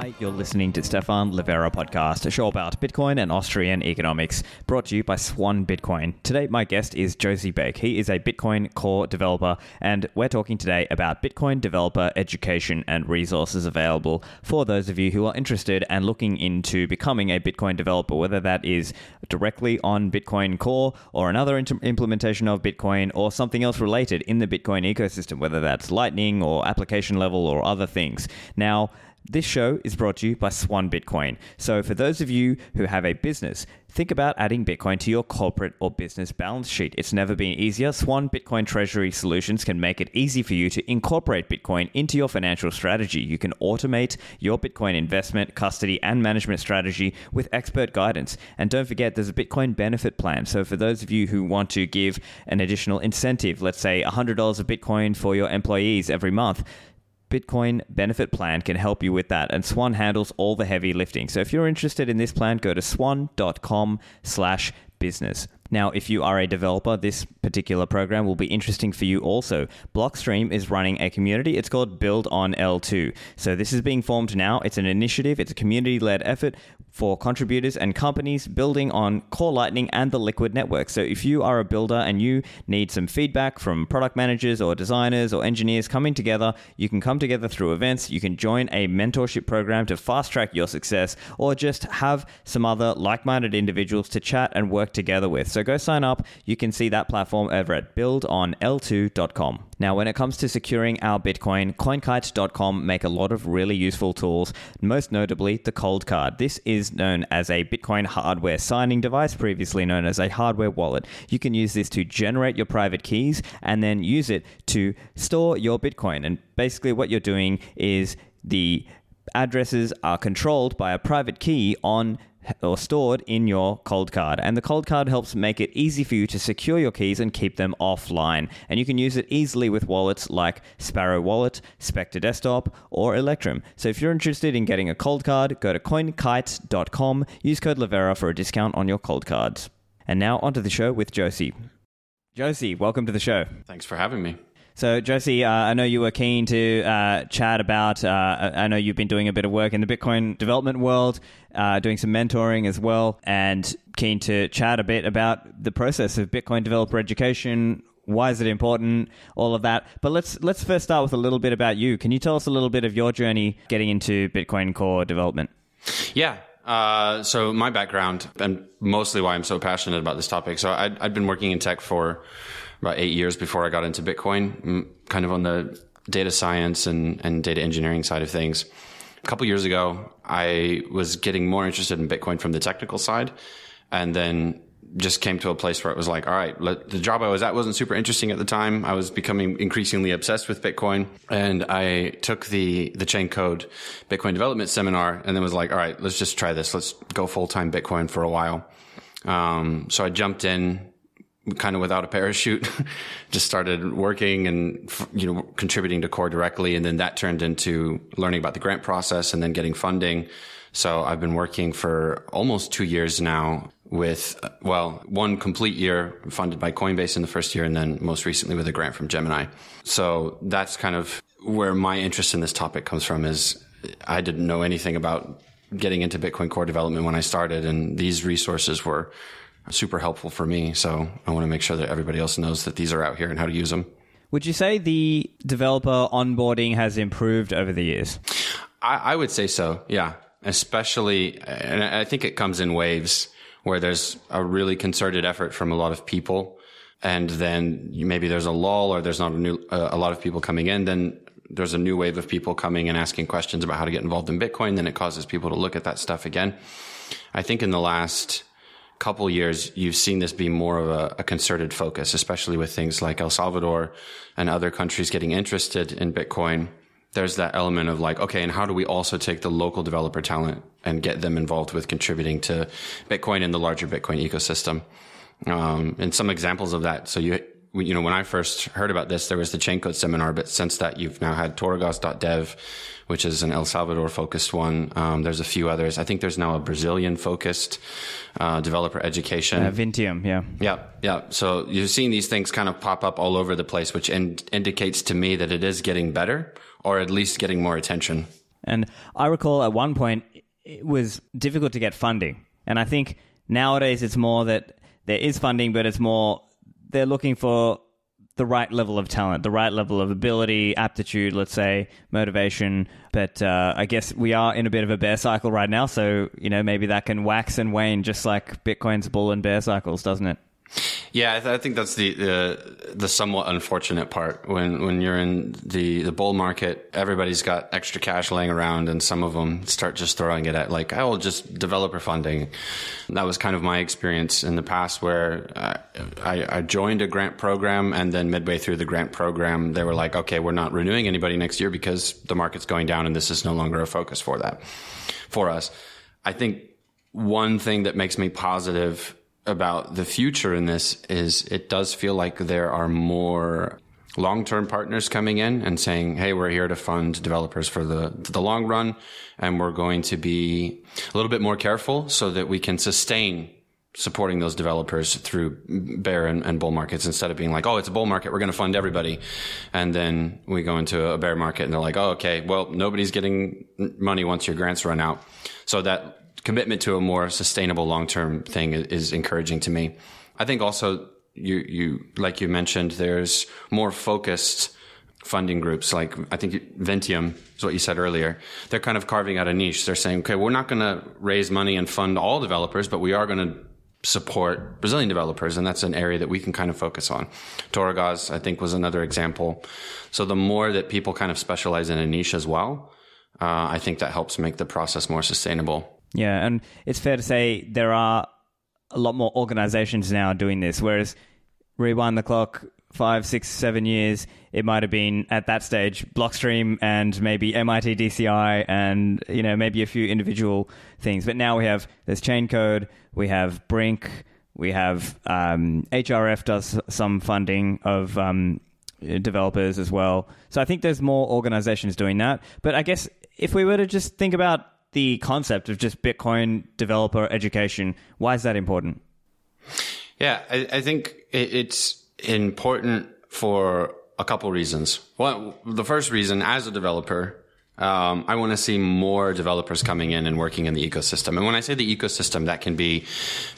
Hi, you're listening to Stephan Livera podcast, a show about Bitcoin and Austrian economics, brought to you by Swan Bitcoin. Today, my guest is Josie Baker. He is a Bitcoin core developer, and we're talking today about Bitcoin developer education and resources available for those of you who are interested and looking into becoming a Bitcoin developer, whether that is directly on Bitcoin Core or another implementation of Bitcoin or something else related in the Bitcoin ecosystem, whether that's Lightning or application level or other things. Now, this show is brought to you by Swan Bitcoin. So, for those of you who have a business, think about adding Bitcoin to your corporate or business balance sheet. It's never been easier. Swan Bitcoin Treasury Solutions can make it easy for you to incorporate Bitcoin into your financial strategy. You can automate your Bitcoin investment, custody, and management strategy with expert guidance. And don't forget, there's a Bitcoin benefit plan. So, for those of you who want to give an additional incentive, let's say $100 of Bitcoin for your employees every month, Bitcoin benefit plan can help you with that, and Swan handles all the heavy lifting. So if you're interested in this plan, go to swan.com slash business. Now, if you are a developer, this particular program will be interesting for you also. Blockstream is running a community. It's called Build on L2. So this is being formed now. It's an initiative, it's a community led effort for contributors and companies building on Core Lightning and the Liquid network. So if you are a builder and you need some feedback from product managers or designers or engineers coming together, you can come together through events. You can join a mentorship program to fast track your success or just have some other like minded individuals to chat and work together with. So go sign up. You can see that platform over at buildonl2.com. Now, when it comes to securing our Bitcoin, CoinKite.com make a lot of really useful tools, most notably the Coldcard. This is known as a Bitcoin hardware signing device, previously known as a hardware wallet. You can use this to generate your private keys and then use it to store your Bitcoin. And basically, what you're doing is the addresses are controlled by a private key on or stored in your Coldcard. And the Coldcard helps make it easy for you to secure your keys and keep them offline. And you can use it easily with wallets like Sparrow Wallet, Specter Desktop, or Electrum. So if you're interested in getting a cold card, go to coinkite.com, use code Livera for a discount on your Coldcards. And now onto the show with Josie. Josie, welcome to the show. Thanks for having me. So, Josie, uh, I know you were keen to uh, chat about. Uh, I know you've been doing a bit of work in the Bitcoin development world, uh, doing some mentoring as well, and keen to chat a bit about the process of Bitcoin developer education. Why is it important? All of that. But let's let's first start with a little bit about you. Can you tell us a little bit of your journey getting into Bitcoin core development? Yeah, uh, so my background and mostly why I'm so passionate about this topic. So i had been working in tech for about eight years before I got into Bitcoin, kind of on the data science and, and data engineering side of things. A couple years ago, I was getting more interested in Bitcoin from the technical side, and then just came to a place where it was like, all right, let, the job I was at wasn't super interesting at the time. I was becoming increasingly obsessed with Bitcoin, and I took the the Chaincode Bitcoin development seminar, and then was like, all right, let's just try this. Let's go full time Bitcoin for a while. Um, so I jumped in kind of without a parachute, just started working and, you know, contributing to core directly. And then that turned into learning about the grant process and then getting funding. So I've been working for almost two years now with, well, one complete year funded by Coinbase in the first year and then most recently with a grant from Gemini. So that's kind of where my interest in this topic comes from is I didn't know anything about getting into Bitcoin core development when I started and these resources were super helpful for me. So I want to make sure that everybody else knows that these are out here and how to use them. Would you say the developer onboarding has improved over the years? I, I would say so. Yeah. Especially, and I think it comes in waves where there's a really concerted effort from a lot of people. And then maybe there's a lull or there's not a new, uh, a lot of people coming in. Then there's a new wave of people coming and asking questions about how to get involved in Bitcoin. Then it causes people to look at that stuff again. I think in the last couple years, you've seen this be more of a, a, concerted focus, especially with things like El Salvador and other countries getting interested in Bitcoin. There's that element of like, okay, and how do we also take the local developer talent and get them involved with contributing to Bitcoin and the larger Bitcoin ecosystem? Um, and some examples of that. So you, you know, when I first heard about this, there was the Chaincode seminar, but since that, you've now had Torogoz.dev, which is an El Salvador focused one. Um, there's a few others. I think there's now a Brazilian focused uh, developer education. Uh, Vinteum, yeah. Yeah, yeah. So you're seeing these things kind of pop up all over the place, which in- indicates to me that it is getting better or at least getting more attention. And I recall at one point it was difficult to get funding. And I think nowadays it's more that there is funding, but it's more they're looking for the right level of talent, the right level of ability, aptitude, let's say, motivation. But uh, I guess we are in a bit of a bear cycle right now. So, you know, maybe that can wax and wane just like Bitcoin's bull and bear cycles, doesn't it? Yeah, I, th- I think that's the, the, the somewhat unfortunate part when when you're in the the bull market. Everybody's got extra cash laying around, and some of them start just throwing it at like, "I will just developer funding." That was kind of my experience in the past, where I, I joined a grant program, and then midway through the grant program, they were like, "Okay, we're not renewing anybody next year because the market's going down, and this is no longer a focus for that for us." I think one thing that makes me positive about the future in this is it does feel like there are more long-term partners coming in and saying, "Hey, we're here to fund developers for the the long run, and we're going to be a little bit more careful so that we can sustain." supporting those developers through bear and, and, bull markets instead of being like, oh, it's a bull market, we're going to fund everybody. And then we go into a bear market and they're like, oh, okay, well, nobody's getting money once your grants run out. So that commitment to a more sustainable long term thing is encouraging to me. I think also you you like you mentioned, there's more focused funding groups like I think Vinteum is what you said earlier. They're kind of carving out a niche. They're saying, okay, we're not going to raise money and fund all developers, but we are going to support Brazilian developers, and that's an area that we can kind of focus on. Torogoz, I think, was another example. So the more that people kind of specialize in a niche as well, uh, I think that helps make the process more sustainable. Yeah, and it's fair to say there are a lot more organizations now doing this, whereas rewind the clock five, six, seven years, it might have been at that stage Blockstream and maybe MIT DCI and you know maybe a few individual things. But now we have there's Chaincode, we have Brink, we have um, HRF does some funding of um, developers as well. So I think there's more organizations doing that. But I guess if we were to just think about the concept of just Bitcoin developer education. Why is that important? Yeah, I, I think it's important for a couple reasons. Well, the first reason, as a developer, um, I want to see more developers coming in and working in the ecosystem. And when I say the ecosystem, that can be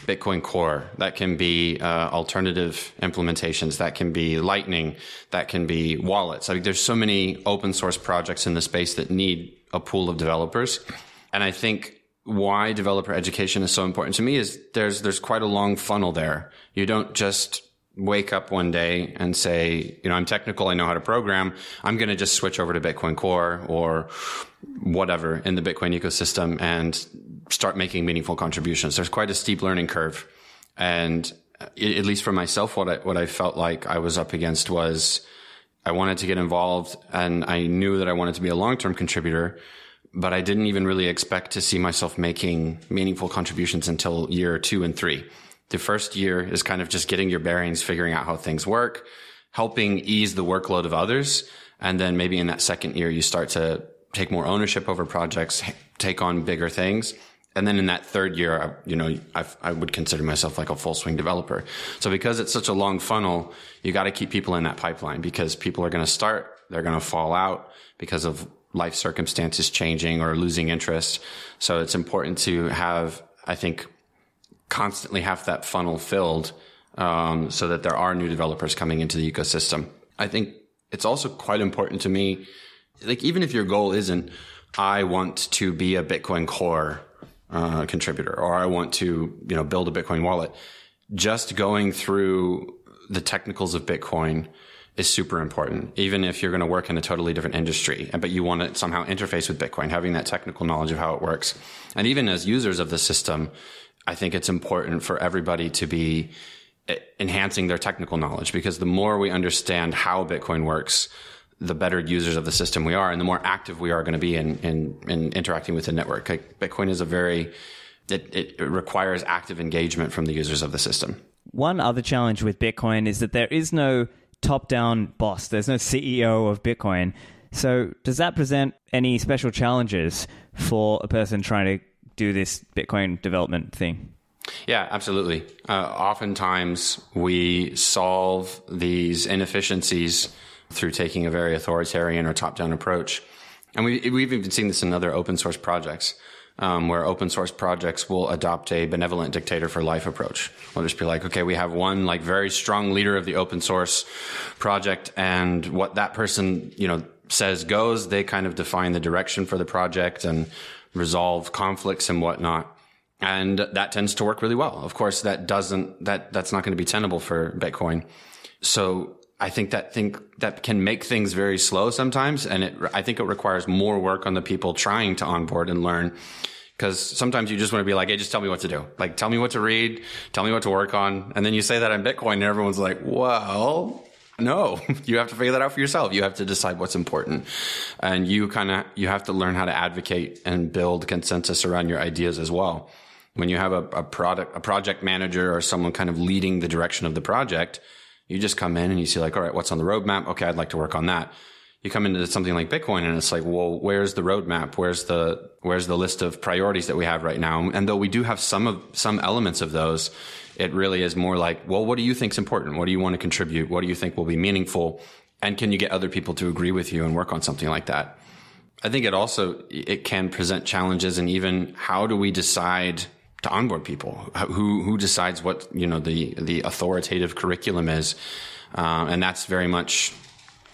Bitcoin Core, that can be uh, alternative implementations, that can be Lightning, that can be wallets. I mean, there's so many open source projects in the space that need a pool of developers. And I think why developer education is so important to me is there's there's quite a long funnel there. You don't just wake up one day and say, you know, I'm technical, I know how to program. I'm going to just switch over to Bitcoin Core or whatever in the Bitcoin ecosystem and start making meaningful contributions. There's quite a steep learning curve. And uh, at least for myself, what I, what I felt like I was up against was I wanted to get involved and I knew that I wanted to be a long-term contributor but I didn't even really expect to see myself making meaningful contributions until year two and three. The first year is kind of just getting your bearings, figuring out how things work, helping ease the workload of others. And then maybe in that second year, you start to take more ownership over projects, take on bigger things. And then in that third year, you know, I've, i would consider myself like a full swing developer. So because it's such a long funnel, you got to keep people in that pipeline because people are going to start, they're going to fall out because of life circumstances changing or losing interest. So it's important to have, I think, constantly have that funnel filled um, so that there are new developers coming into the ecosystem. I think it's also quite important to me, like even if your goal isn't, I want to be a Bitcoin core uh, contributor or I want to, you know, build a Bitcoin wallet. Just going through the technicals of Bitcoin is super important, even if you're going to work in a totally different industry, but you want to somehow interface with Bitcoin, having that technical knowledge of how it works. And even as users of the system, I think it's important for everybody to be eh, enhancing their technical knowledge because the more we understand how Bitcoin works, the better users of the system we are and the more active we are going to be in, in, in interacting with the network. Like Bitcoin is a very, it, it requires active engagement from the users of the system. One other challenge with Bitcoin is that there is no top down boss. There's no CEO of Bitcoin. So, does that present any special challenges for a person trying to do this Bitcoin development thing? Yeah, absolutely. Uh, oftentimes, we solve these inefficiencies through taking a very authoritarian or top down approach. And we, we've even seen this in other open source projects. Um, where open source projects will adopt a benevolent dictator for life approach. We'll just be like, okay, we have one like very strong leader of the open source project, and what that person you know says goes. They kind of define the direction for the project and resolve conflicts and whatnot. And that tends to work really well. Of course, that doesn't, that, that's not going to be tenable for Bitcoin. So I think that think that can make things very slow sometimes. And it, I think it requires more work on the people trying to onboard and learn. Cause sometimes you just want to be like, Hey, just tell me what to do. Like, tell me what to read. Tell me what to work on. And then you say that on Bitcoin and everyone's like, well, no, you have to figure that out for yourself. You have to decide what's important. And you kind of, you have to learn how to advocate and build consensus around your ideas as well. When you have a, a product, a project manager or someone kind of leading the direction of the project, you just come in and you see like, all right, what's on the roadmap? Okay, I'd like to work on that. You come into something like Bitcoin and it's like, well, where's the roadmap? Where's the, where's the list of priorities that we have right now? And though we do have some of, some elements of those, it really is more like, well, what do you think is important? What do you want to contribute? What do you think will be meaningful? And can you get other people to agree with you and work on something like that? I think it also, it can present challenges and even how do we decide to onboard people? Who, who decides what, you know, the, the authoritative curriculum is? Uh, and that's very much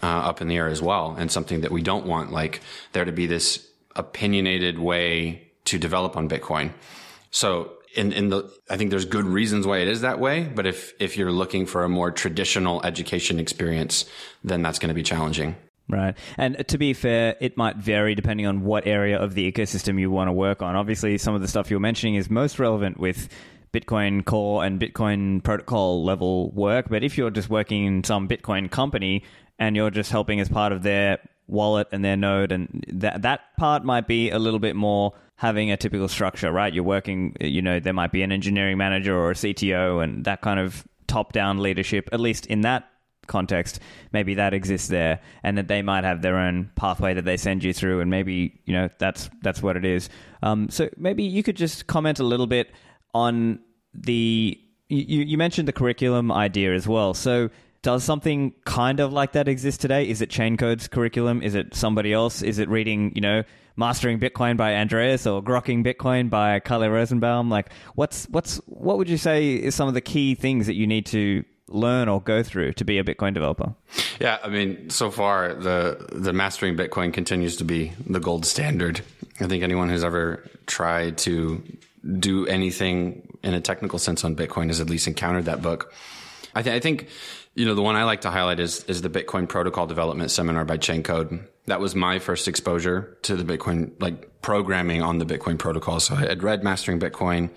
uh, up in the air as well and something that we don't want like there to be this opinionated way to develop on Bitcoin. So in, in the, I think there's good reasons why it is that way. But if, if you're looking for a more traditional education experience, then that's going to be challenging. Right. And to be fair, it might vary depending on what area of the ecosystem you want to work on. Obviously, some of the stuff you're mentioning is most relevant with Bitcoin core and Bitcoin protocol level work. But if you're just working in some Bitcoin company and you're just helping as part of their wallet and their node, and that that part might be a little bit more having a typical structure, right? You're working, you know, there might be an engineering manager or a CTO and that kind of top down leadership, at least in that context, maybe that exists there and that they might have their own pathway that they send you through and maybe, you know, that's that's what it is. Um, so maybe you could just comment a little bit on the you, you mentioned the curriculum idea as well. So does something kind of like that exist today? Is it Chaincode's curriculum? Is it somebody else? Is it reading, you know, Mastering Bitcoin by Andreas or Grokking Bitcoin by Kalle Rosenbaum? Like, what's what's what would you say is some of the key things that you need to learn or go through to be a Bitcoin developer? Yeah, I mean, so far the the mastering Bitcoin continues to be the gold standard. I think anyone who's ever tried to do anything in a technical sense on Bitcoin has at least encountered that book. I, th- I think you know the one I like to highlight is is the Bitcoin Protocol Development Seminar by Chaincode that was my first exposure to the Bitcoin, like programming on the Bitcoin protocol. So I had read Mastering Bitcoin,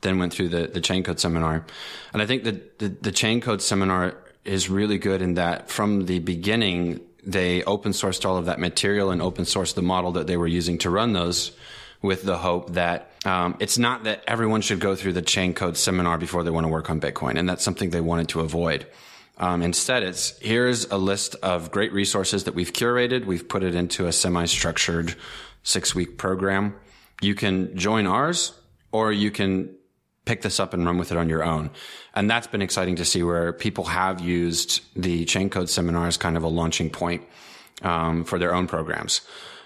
then went through the, the Chaincode seminar. And I think that the, the Chaincode seminar is really good in that from the beginning, they open sourced all of that material and open sourced the model that they were using to run those with the hope that um, it's not that everyone should go through the Chaincode seminar before they want to work on Bitcoin. And that's something they wanted to avoid. Um, instead, it's here's a list of great resources that we've curated. We've put it into a semi-structured six-week program. You can join ours, or you can pick this up and run with it on your own. And that's been exciting to see where people have used the Chaincode seminar as kind of a launching point um, for their own programs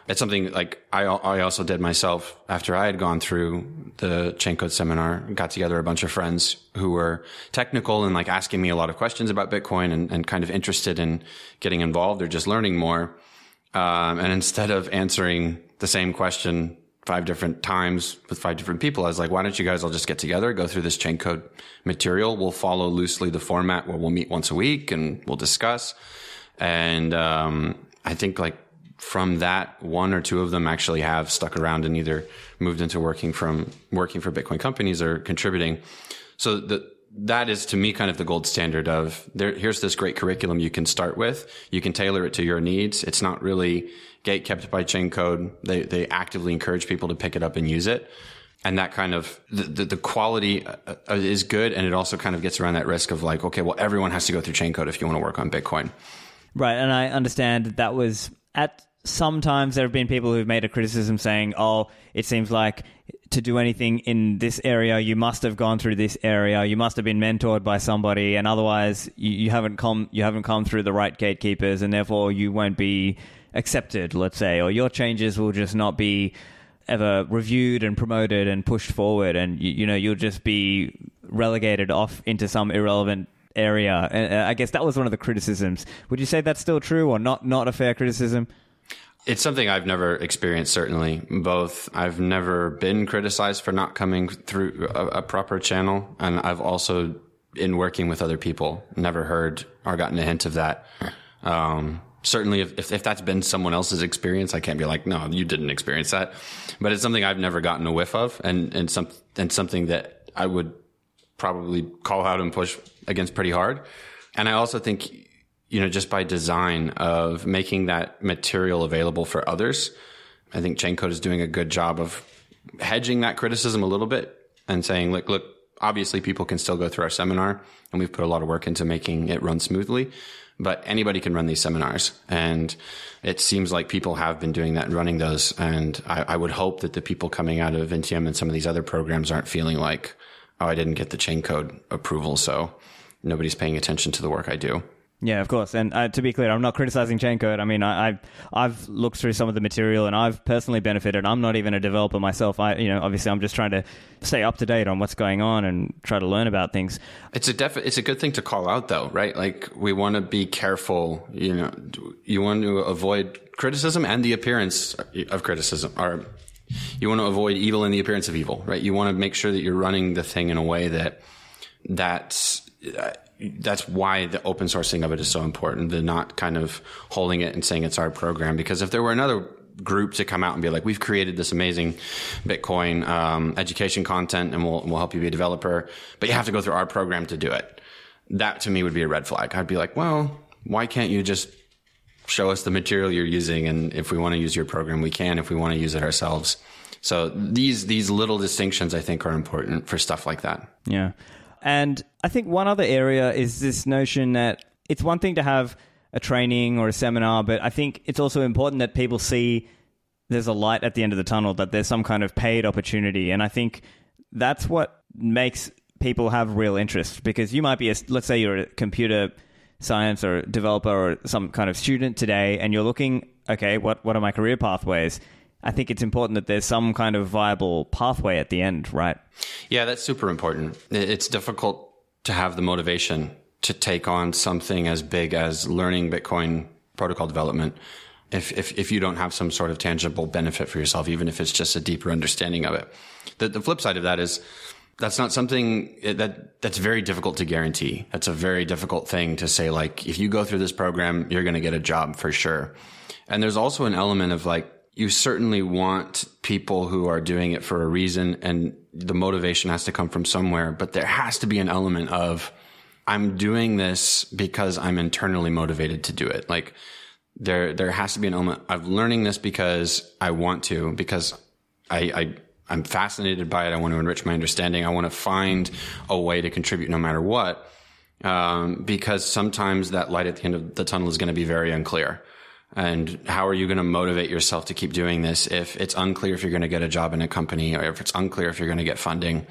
it's something like I, I also did myself after I had gone through the Chaincode seminar, got together a bunch of friends who were technical and like asking me a lot of questions about Bitcoin and, and kind of interested in getting involved or just learning more. Um, and instead of answering the same question five different times with five different people, I was like, why don't you guys all just get together, go through this Chaincode material? We'll follow loosely the format where we'll meet once a week and we'll discuss. And, um, I think like from that, one or two of them actually have stuck around and either moved into working from working for Bitcoin companies or contributing. So the, that is to me kind of the gold standard of there, here's this great curriculum you can start with. You can tailor it to your needs. It's not really gate kept by Chaincode. They, they actively encourage people to pick it up and use it. And that kind of the, the, the quality uh, uh, is good. And it also kind of gets around that risk of like, okay, well, everyone has to go through Chaincode if you want to work on Bitcoin. Right. And I understand that was at sometimes there have been people who've made a criticism saying, oh, it seems like to do anything in this area, you must have gone through this area. You must have been mentored by somebody, and otherwise, you, you haven't come you haven't come through the right gatekeepers, and therefore you won't be accepted, let's say, or your changes will just not be ever reviewed and promoted and pushed forward, and you, you know you'll just be relegated off into some irrelevant area. And I guess that was one of the criticisms. Would you say that's still true, or not? Not a fair criticism? It's something I've never experienced, certainly. Both, I've never been criticized for not coming through a, a, proper channel. And I've also, in working with other people, never heard or gotten a hint of that. Um, certainly, if, if, if, that's been someone else's experience, I can't be like, no, you didn't experience that. But it's something I've never gotten a whiff of and, and, some, and something that I would probably call out and push against pretty hard. And I also think you know, just by design of making that material available for others. I think Chaincode is doing a good job of hedging that criticism a little bit and saying, look, look, obviously people can still go through our seminar and we've put a lot of work into making it run smoothly, but anybody can run these seminars. And it seems like people have been doing that and running those. And I, I would hope that the people coming out of NTM and some of these other programs aren't feeling like, oh, I didn't get the Chaincode approval. So nobody's paying attention to the work I do. Yeah, of course. And uh, to be clear, I'm not criticizing Chaincode. I mean, I, I've I've looked through some of the material and I've personally benefited. I'm not even a developer myself. I, you know, obviously, I'm just trying to stay up to date on what's going on and try to learn about things. It's a def- It's a good thing to call out, though, right? Like we want to be careful. You know, you want to avoid criticism and the appearance of criticism, or you want to avoid evil and the appearance of evil, right? You want to make sure that you're running the thing in a way that that's. That's why the open sourcing of it is so important. The not kind of holding it and saying it's our program. Because if there were another group to come out and be like, we've created this amazing Bitcoin um, education content, and we'll we'll help you be a developer, but you have to go through our program to do it. That to me would be a red flag. I'd be like, well, why can't you just show us the material you're using, and if we want to use your program, we can. If we want to use it ourselves. So these these little distinctions I think are important for stuff like that. Yeah. And I think one other area is this notion that it's one thing to have a training or a seminar, but I think it's also important that people see there's a light at the end of the tunnel, that there's some kind of paid opportunity. And I think that's what makes people have real interest because you might be a, let's say you're a computer science or developer or some kind of student today and you're looking okay what what are my career pathways I think it's important that there's some kind of viable pathway at the end, right? Yeah, that's super important. It's difficult to have the motivation to take on something as big as learning Bitcoin protocol development if, if, if you don't have some sort of tangible benefit for yourself, even if it's just a deeper understanding of it. The, the flip side of that is that's not something eh, that that's very difficult to guarantee. That's a very difficult thing to say, like, if you go through this program, you're going to get a job for sure. And there's also an element of like, you certainly want people who are doing it for a reason and the motivation has to come from somewhere, but there has to be an element of, I'm doing this because I'm internally motivated to do it. Like there, there has to be an element of learning this because I want to, because I, I, I'm fascinated by it. I want to enrich my understanding. I want to find a way to contribute no matter what. Um, because sometimes that light at the end of the tunnel is going to be very unclear. And how are you going to motivate yourself to keep doing this if it's unclear if you're going to get a job in a company or if it's unclear if you're going to get funding?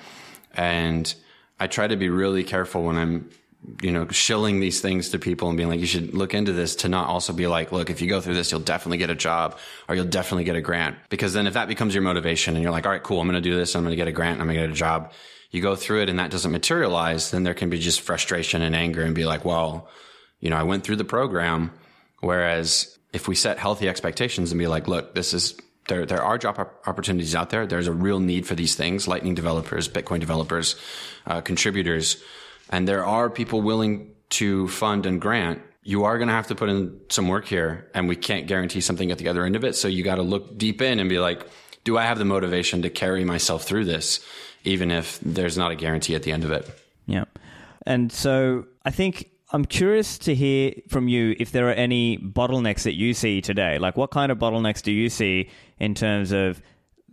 And I try to be really careful when I'm, you know, shilling these things to people and being like, you should look into this to not also be like, look, if you go through this, you'll definitely get a job or you'll definitely get a grant. Because then if that becomes your motivation and you're like, all right, cool, I'm going to do this. I'm going to get a grant. I'm going to get a job. You go through it and that doesn't materialize. Then there can be just frustration and anger and be like, well, you know, I went through the program. Whereas if we set healthy expectations and be like, look, this is there, there are job opportunities out there. There's a real need for these things, Lightning developers, Bitcoin developers, uh, contributors, and there are people willing to fund and grant. You are going to have to put in some work here, and we can't guarantee something at the other end of it. So you got to look deep in and be like, do I have the motivation to carry myself through this, even if there's not a guarantee at the end of it? Yeah. And so I think I'm curious to hear from you if there are any bottlenecks that you see today. Like, what kind of bottlenecks do you see in terms of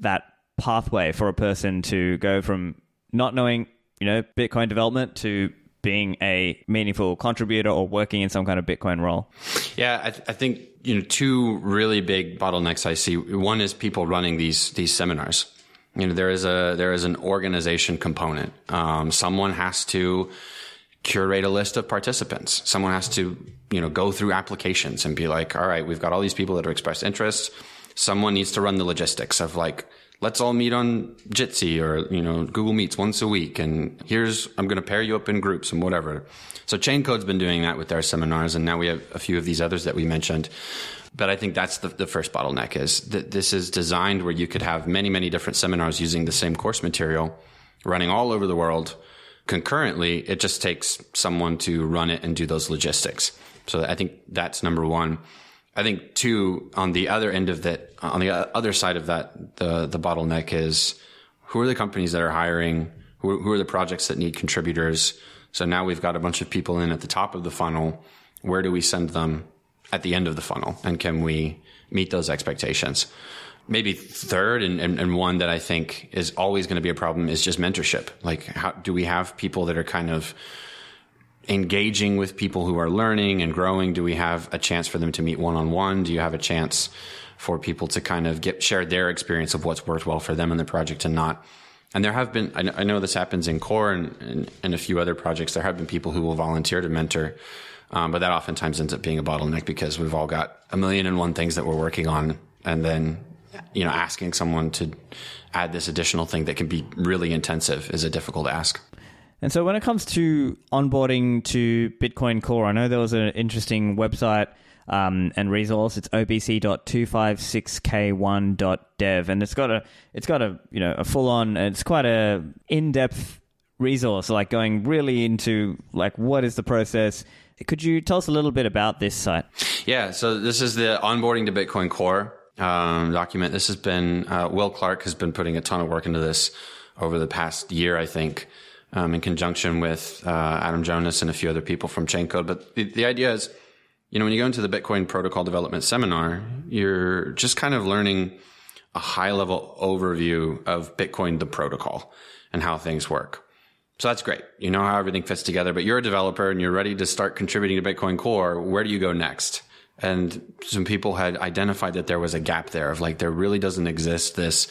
that pathway for a person to go from not knowing, you know, Bitcoin development to being a meaningful contributor or working in some kind of Bitcoin role? Yeah, I, th- I think you know two really big bottlenecks I see. One is people running these these seminars. You know, there is a there is an organization component. Um, someone has to curate a list of participants. Someone has to, you know, go through applications and be like, all right, we've got all these people that have expressed interest. Someone needs to run the logistics of like, let's all meet on Jitsi or, you know, Google Meets once a week. And here's, I'm going to pair you up in groups and whatever. So Chaincode's been doing that with their seminars. And now we have a few of these others that we mentioned. But I think that's the, the first bottleneck is that this is designed where you could have many, many different seminars using the same course material running all over the world concurrently. It just takes someone to run it and do those logistics. So I think that's number one. I think two, on the other end of that, on the other side of that, the, the bottleneck is who are the companies that are hiring? Who, who are the projects that need contributors? So now we've got a bunch of people in at the top of the funnel. Where do we send them at the end of the funnel? And can we meet those expectations? Maybe third and, and, and, one that I think is always going to be a problem is just mentorship. Like, how do we have people that are kind of engaging with people who are learning and growing? Do we have a chance for them to meet one on one? Do you have a chance for people to kind of get share their experience of what's worked well for them in the project and not? And there have been, I know this happens in core and, and, and a few other projects. There have been people who will volunteer to mentor. Um, but that oftentimes ends up being a bottleneck because we've all got a million and one things that we're working on. And then you know, asking someone to add this additional thing that can be really intensive is a difficult ask. And so when it comes to onboarding to Bitcoin Core, I know there was an interesting website um, and resource. It's obc.256k1.dev, and it's got a it's got a you know a full on. It's quite a in depth resource, like going really into like what is the process. Could you tell us a little bit about this site? Yeah, so this is the onboarding to Bitcoin Core um, document. This has been uh, Will Clark has been putting a ton of work into this over the past year, I think, um, in conjunction with uh, Adam Jonas and a few other people from Chaincode. But the, the idea is, you know, when you go into the Bitcoin protocol development seminar, you're just kind of learning a high level overview of Bitcoin, the protocol, and how things work. So that's great. You know how everything fits together, but you're a developer and you're ready to start contributing to Bitcoin Core. Where do you go next? And some people had identified that there was a gap there of like there really doesn't exist this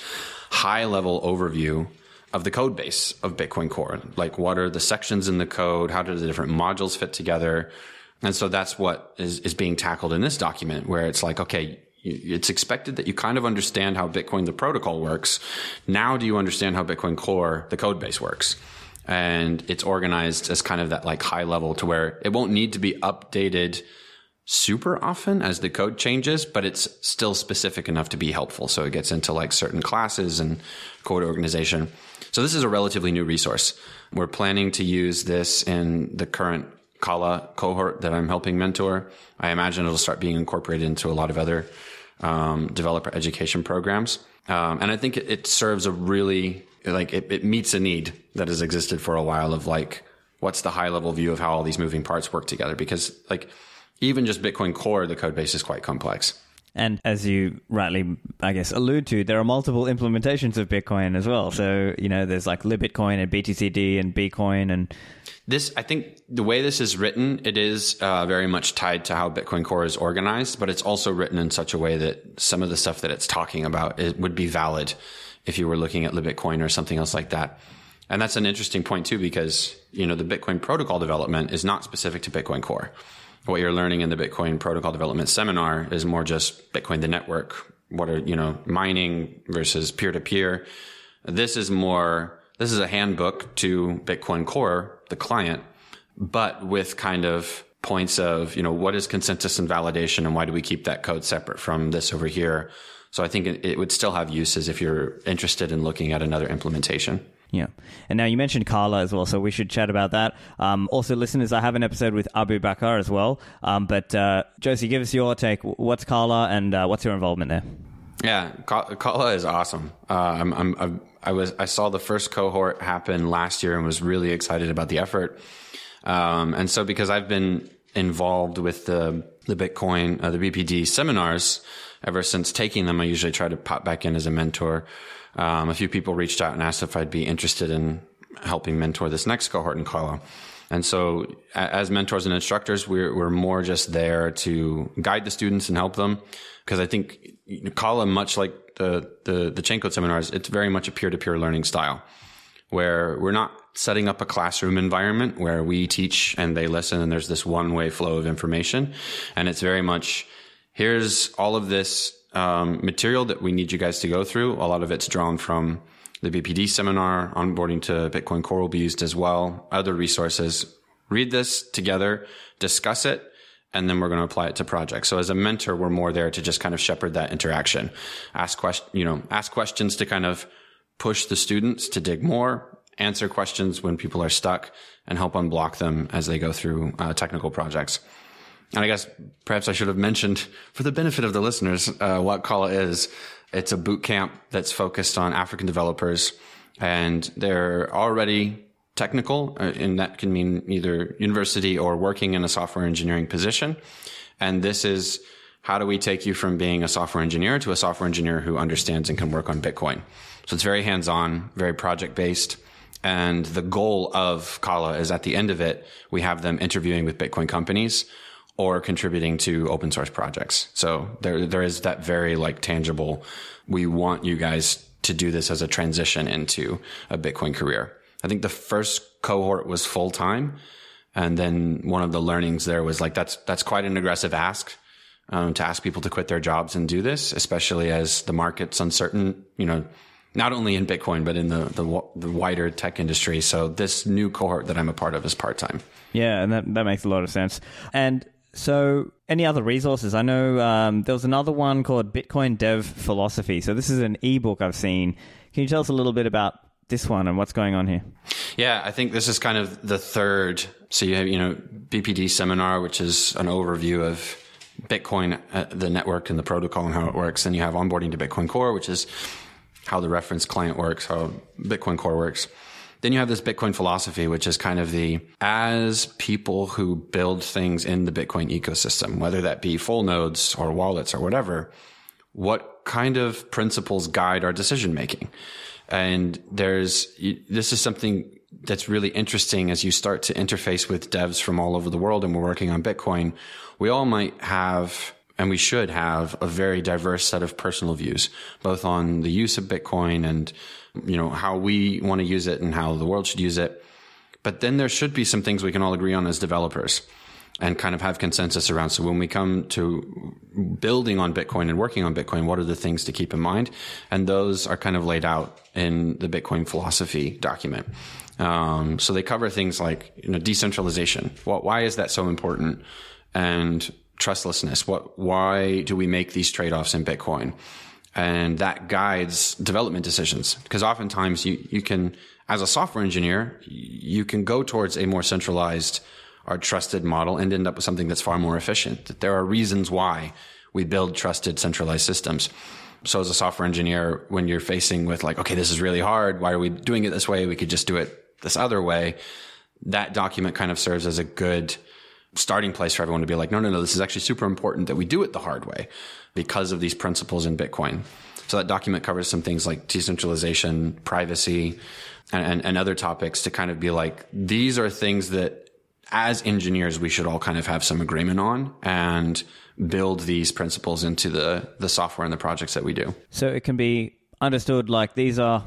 high level overview of the code base of Bitcoin Core. Like what are the sections in the code? How do the different modules fit together? And so that's what is, is being tackled in this document where it's like, okay, it's expected that you kind of understand how Bitcoin, the protocol works. Now do you understand how Bitcoin Core, the code base works? And it's organized as kind of that like high level to where it won't need to be updated super often as the code changes, but it's still specific enough to be helpful. So it gets into like certain classes and code organization. So this is a relatively new resource. We're planning to use this in the current Qala cohort that I'm helping mentor. I imagine it'll start being incorporated into a lot of other um, developer education programs. Um, and I think it, it, serves a really like it, it meets a need that has existed for a while of like what's the high level view of how all these moving parts work together because like even just Bitcoin Core, the code base is quite complex. And as you rightly, I guess, allude to, there are multiple implementations of Bitcoin as well. So, you know, there's like LibBitcoin and BTCD and Bcoin and. This, I think the way this is written, it is uh, very much tied to how Bitcoin Core is organized, but it's also written in such a way that some of the stuff that it's talking about it would be valid if you were looking at LibBitcoin or something else like that. And that's an interesting point too, because, you know, the Bitcoin protocol development is not specific to Bitcoin Core what you're learning in the Bitcoin protocol development seminar is more just Bitcoin, the network. What are, you know, mining versus peer to peer. This is more, this is a handbook to Bitcoin Core, the client, but with kind of points of, you know, what is consensus and validation and why do we keep that code separate from this over here? So I think it, it would still have uses if you're interested in looking at another implementation. Yeah. And now you mentioned Qala as well, so we should chat about that. Um, also, listeners, I have an episode with Abubakar as well. Um, but uh, Josie, give us your take. What's Qala and uh, what's your involvement there? Yeah, Qala is awesome. Uh, I'm, I'm, i was I saw the first cohort happen last year and was really excited about the effort. Um, and so because I've been involved with the the Bitcoin, uh, the BPD seminars ever since taking them, I usually try to pop back in as a mentor. Um, a few people reached out and asked if I'd be interested in helping mentor this next cohort in Qala. And so, as mentors and instructors, we're, we're more just there to guide the students and help them. Because I think Qala, much like the, the, the Chaincode seminars, it's very much a peer to peer learning style where we're not setting up a classroom environment where we teach and they listen and there's this one way flow of information. And it's very much here's all of this um, material that we need you guys to go through. A lot of it's drawn from the BPD seminar, onboarding to Bitcoin Core will be used as well, other resources. Read this together, discuss it, and then we're going to apply it to projects. So as a mentor, we're more there to just kind of shepherd that interaction, ask question, you know, ask questions to kind of push the students to dig more, answer questions when people are stuck, and help unblock them as they go through uh, technical projects. And I guess perhaps I should have mentioned for the benefit of the listeners uh, what Qala is. It's a boot camp that's focused on African developers, and they're already technical, uh, and that can mean either university or working in a software engineering position. And this is how do we take you from being a software engineer to a software engineer who understands and can work on Bitcoin? So it's very hands on, very project based. And the goal of Qala is at the end of it, we have them interviewing with Bitcoin companies or contributing to open source projects. So there, there is that very like tangible, we want you guys to do this as a transition into a Bitcoin career. I think the first cohort was full time. And then one of the learnings there was like, that's, that's quite an aggressive ask. Um, to ask people to quit their jobs and do this, especially as the market's uncertain, you know, not only in Bitcoin, but in the, the, the wider tech industry. So this new cohort that I'm a part of is part time. Yeah, and that, that makes a lot of sense. And so, any other resources? I know um, there was another one called Bitcoin Dev Philosophy. So, this is an ebook I've seen. Can you tell us a little bit about this one and what's going on here? Yeah, I think this is kind of the third. So, you have, you know, BPD seminar, which is an overview of Bitcoin, uh, the network and the protocol and how it works. Then you have onboarding to Bitcoin Core, which is how the reference client works, how Bitcoin Core works. Then you have this Bitcoin philosophy, which is kind of the as people who build things in the Bitcoin ecosystem, whether that be full nodes or wallets or whatever, what kind of principles guide our decision making? And there's, this is something that's really interesting as you start to interface with devs from all over the world and we're working on Bitcoin. We all might have and we should have a very diverse set of personal views, both on the use of Bitcoin and you know, how we want to use it and how the world should use it. But then there should be some things we can all agree on as developers and kind of have consensus around. So when we come to building on Bitcoin and working on Bitcoin, what are the things to keep in mind? And those are kind of laid out in the Bitcoin philosophy document. Um, so they cover things like, you know, decentralization. Well, why is that so important? And trustlessness. What, why do we make these trade-offs in Bitcoin? And that guides development decisions. Because oftentimes you, you can as a software engineer you can go towards a more centralized or trusted model and end up with something that's far more efficient. That there are reasons why we build trusted centralized systems. So as a software engineer when you're facing with like okay this is really hard. Why are we doing it this way? We could just do it this other way. That document kind of serves as a good starting place for everyone to be like, no, no, no, this is actually super important that we do it the hard way because of these principles in Bitcoin. So that document covers some things like decentralization, privacy, and, and, and, other topics to kind of be like, these are things that as engineers, we should all kind of have some agreement on and build these principles into the, the software and the projects that we do. So it can be understood like these are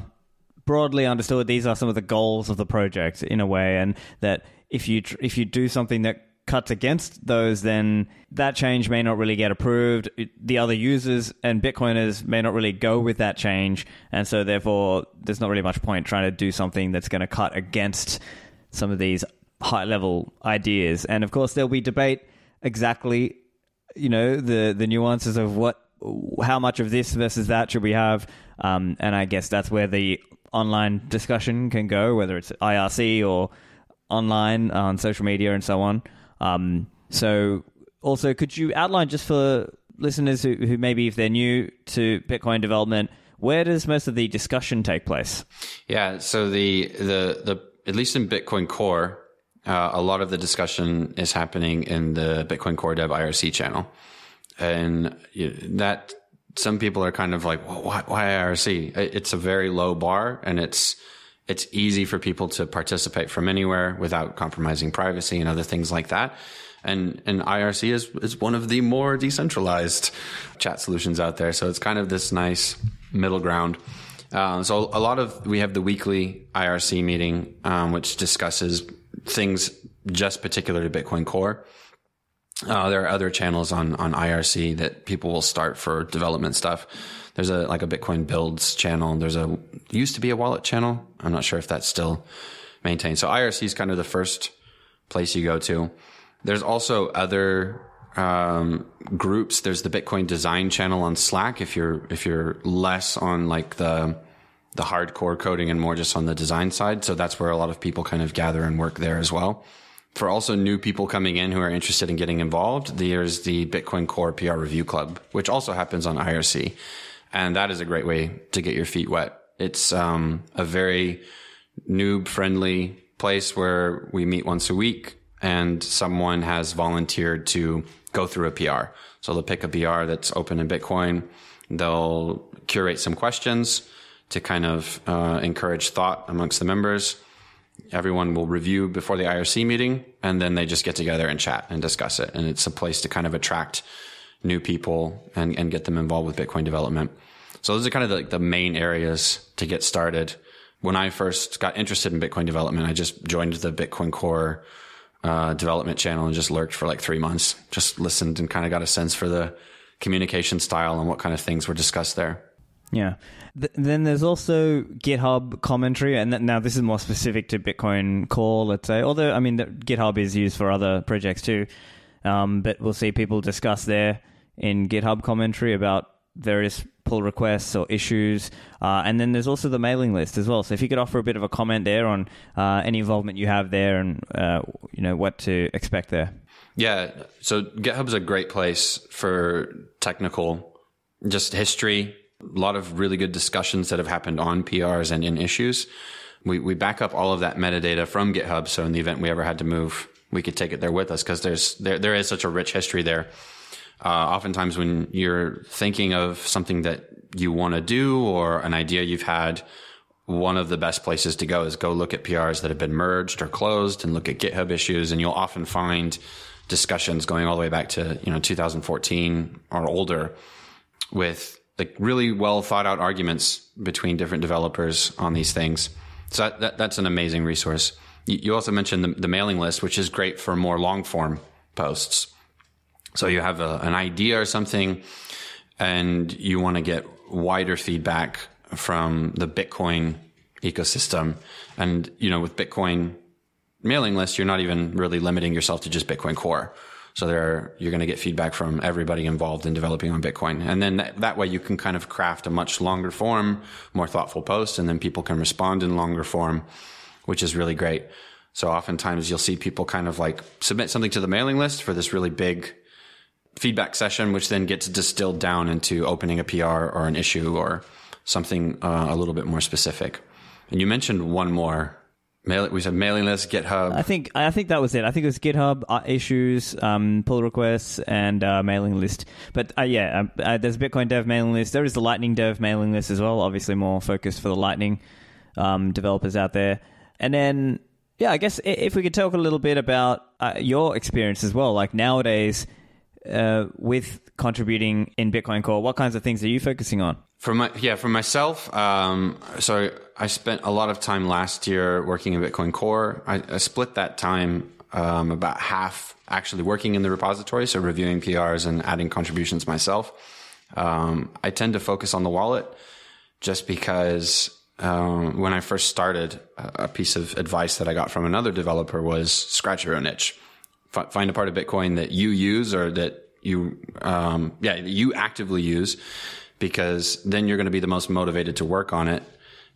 broadly understood, these are some of the goals of the project in a way, and that if you, tr- if you do something that cuts against those, then that change may not really get approved. The other users and Bitcoiners may not really go with that change. And so, therefore, there's not really much point trying to do something that's going to cut against some of these high level ideas. And of course, there'll be debate exactly, you know, the, the nuances of what, how much of this versus that should we have. Um, and I guess that's where the online discussion can go, whether it's IRC or online on social media and so on. Um, so, also, could you outline just for listeners who, who maybe if they're new to Bitcoin development, where does most of the discussion take place? Yeah, so the the the at least in Bitcoin Core, uh, a lot of the discussion is happening in the Bitcoin Core Dev IRC channel, and that some people are kind of like, well, why, why IRC? It's a very low bar, and it's it's easy for people to participate from anywhere without compromising privacy and other things like that. And, and IRC is, is one of the more decentralized chat solutions out there. So it's kind of this nice middle ground. Um, so a lot of we have the weekly IRC meeting, um, which discusses things just particular to Bitcoin Core. Uh, there are other channels on on IRC that people will start for development stuff. There's a like a Bitcoin builds channel. There's a used to be a wallet channel. I'm not sure if that's still maintained. So IRC is kind of the first place you go to. There's also other um, groups. There's the Bitcoin design channel on Slack. If you're if you're less on like the the hardcore coding and more just on the design side, so that's where a lot of people kind of gather and work there as well. For also new people coming in who are interested in getting involved, there's the Bitcoin Core PR Review Club, which also happens on IRC, and that is a great way to get your feet wet. It's um, a very noob friendly place where we meet once a week and someone has volunteered to go through a PR. So they'll pick a PR that's open in Bitcoin. They'll curate some questions to kind of uh, encourage thought amongst the members. Everyone will review before the IRC meeting, and then they just get together and chat and discuss it. And it's a place to kind of attract new people and, and get them involved with Bitcoin development. So those are kind of the, like the main areas to get started. When I first got interested in Bitcoin development, I just joined the Bitcoin Core uh, development channel and just lurked for like three months. Just listened and kind of got a sense for the communication style and what kind of things were discussed there. Yeah. Th- then there's also GitHub commentary, and th- now this is more specific to Bitcoin Core, let's say. Although, I mean, GitHub is used for other projects too. Um, but we'll see people discuss there in GitHub commentary about various pull requests or issues. Uh, and then there's also the mailing list as well. So if you could offer a bit of a comment there on uh, any involvement you have there and uh, you know what to expect there. Yeah, so GitHub's a great place for technical, just history. A lot of really good discussions that have happened on PRs and in issues. We we back up all of that metadata from GitHub, so in the event we ever had to move, we could take it there with us because there's there there is such a rich history there. Uh, oftentimes, when you're thinking of something that you want to do or an idea you've had, one of the best places to go is go look at PRs that have been merged or closed and look at GitHub issues. And you'll often find discussions going all the way back to, you know, 2014 or older with like really well thought out arguments between different developers on these things. So that, that that's an amazing resource. You, also mentioned the, the mailing list, which is great for more long form posts. So you have a, an idea or something and you want to get wider feedback from the Bitcoin ecosystem. And, you know, with Bitcoin mailing list, you're not even really limiting yourself to just Bitcoin core. So there, you're going to get feedback from everybody involved in developing on Bitcoin. And then that, that, way you can kind of craft a much longer form, more thoughtful post, and then people can respond in longer form, which is really great. So oftentimes you'll see people kind of like submit something to the mailing list for this really big feedback session, which then gets distilled down into opening a PR or an issue or something uh, a little bit more specific. And you mentioned one more. Mail, we said mailing list, GitHub. I think I think that was it. I think it was GitHub uh, issues, um, pull requests, and uh, mailing list. But uh, yeah, um, uh, there's Bitcoin Dev mailing list. There is the Lightning Dev mailing list as well. Obviously, more focused for the Lightning um, developers out there. And then yeah, I guess if we could talk a little bit about uh, your experience as well. Like nowadays, uh, with contributing in Bitcoin Core, what kinds of things are you focusing on? For my yeah, for myself, um, so I spent a lot of time last year working in Bitcoin Core. I, I split that time um, about half actually working in the repository, so reviewing PRs and adding contributions myself. Um, I tend to focus on the wallet just because um, when I first started, a piece of advice that I got from another developer was scratch your own itch f- find a part of Bitcoin that you use or that you, um, yeah, you actively use because then you're going to be the most motivated to work on it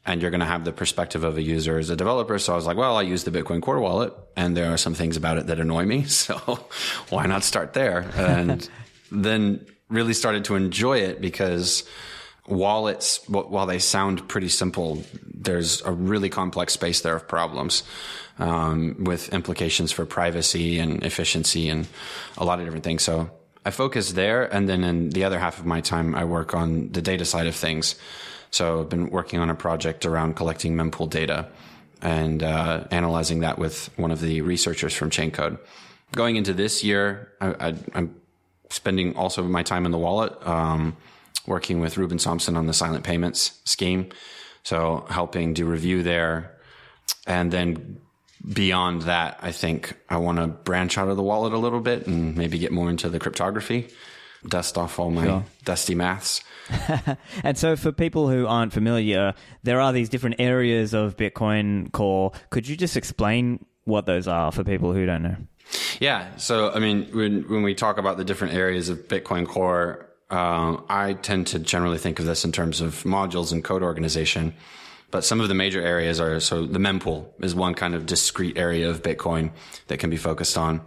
and you're going to have the perspective of a user as a developer. So I was like, well, I use the Bitcoin Core wallet and there are some things about it that annoy me. So why not start there? And then really started to enjoy it because wallets, while they sound pretty simple, there's a really complex space there of problems um, with implications for privacy and efficiency and a lot of different things. So I focus there. And then in the other half of my time, I work on the data side of things. So I've been working on a project around collecting mempool data and uh, analyzing that with one of the researchers from Chaincode. Going into this year, I, am spending also my time in the wallet. Um, working with Ruben Somsen on the silent payments scheme. So helping do review there. And then beyond that, I think I want to branch out of the wallet a little bit and maybe get more into the cryptography, dust off all my sure. dusty maths. and so, for people who aren't familiar, there are these different areas of Bitcoin Core. Could you just explain what those are for people who don't know? Yeah. So, I mean, when, when we talk about the different areas of Bitcoin Core, uh, I tend to generally think of this in terms of modules and code organization. But some of the major areas are so the mempool is one kind of discrete area of Bitcoin that can be focused on.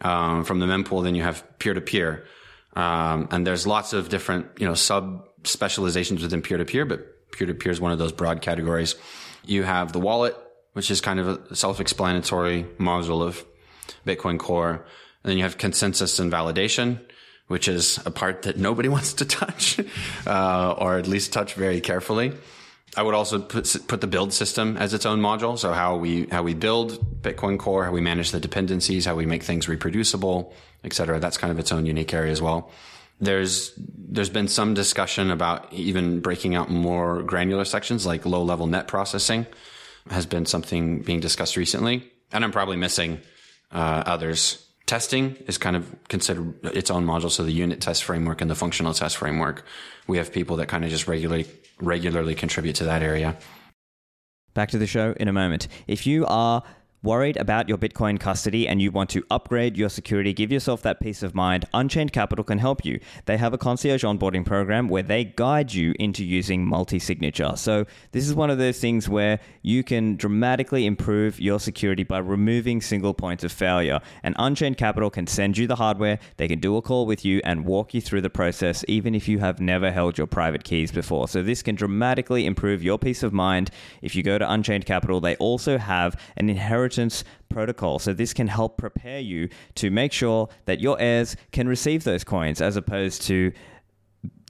Um, from the mempool, then you have peer to peer. and there's lots of different, you know, sub specializations within peer to peer, but peer to peer is one of those broad categories. You have the wallet, which is kind of a self explanatory module of Bitcoin Core. And then you have consensus and validation, which is a part that nobody wants to touch, uh, or at least touch very carefully. I would also put, put the build system as its own module. So how we, how we build Bitcoin Core, how we manage the dependencies, how we make things reproducible, et cetera. That's kind of its own unique area as well. There's, there's been some discussion about even breaking out more granular sections like low level net processing has been something being discussed recently. And I'm probably missing uh, others. Testing is kind of considered its own module. So the unit test framework and the functional test framework, we have people that kind of just regularly regularly contribute to that area. Back to the show in a moment. If you are Worried about your Bitcoin custody and you want to upgrade your security, give yourself that peace of mind, Unchained Capital can help you. They have a concierge onboarding program where they guide you into using multi signature. So, this is one of those things where you can dramatically improve your security by removing single points of failure. And Unchained Capital can send you the hardware, they can do a call with you and walk you through the process, even if you have never held your private keys before. So, this can dramatically improve your peace of mind. If you go to Unchained Capital, they also have an inheritance inheritance protocol. So this can help prepare you to make sure that your heirs can receive those coins as opposed to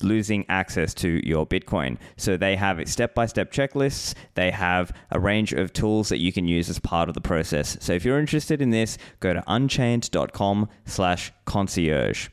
losing access to your Bitcoin. So they have step by step checklists. They have a range of tools that you can use as part of the process. So if you're interested in this, go to unchained.com slash concierge.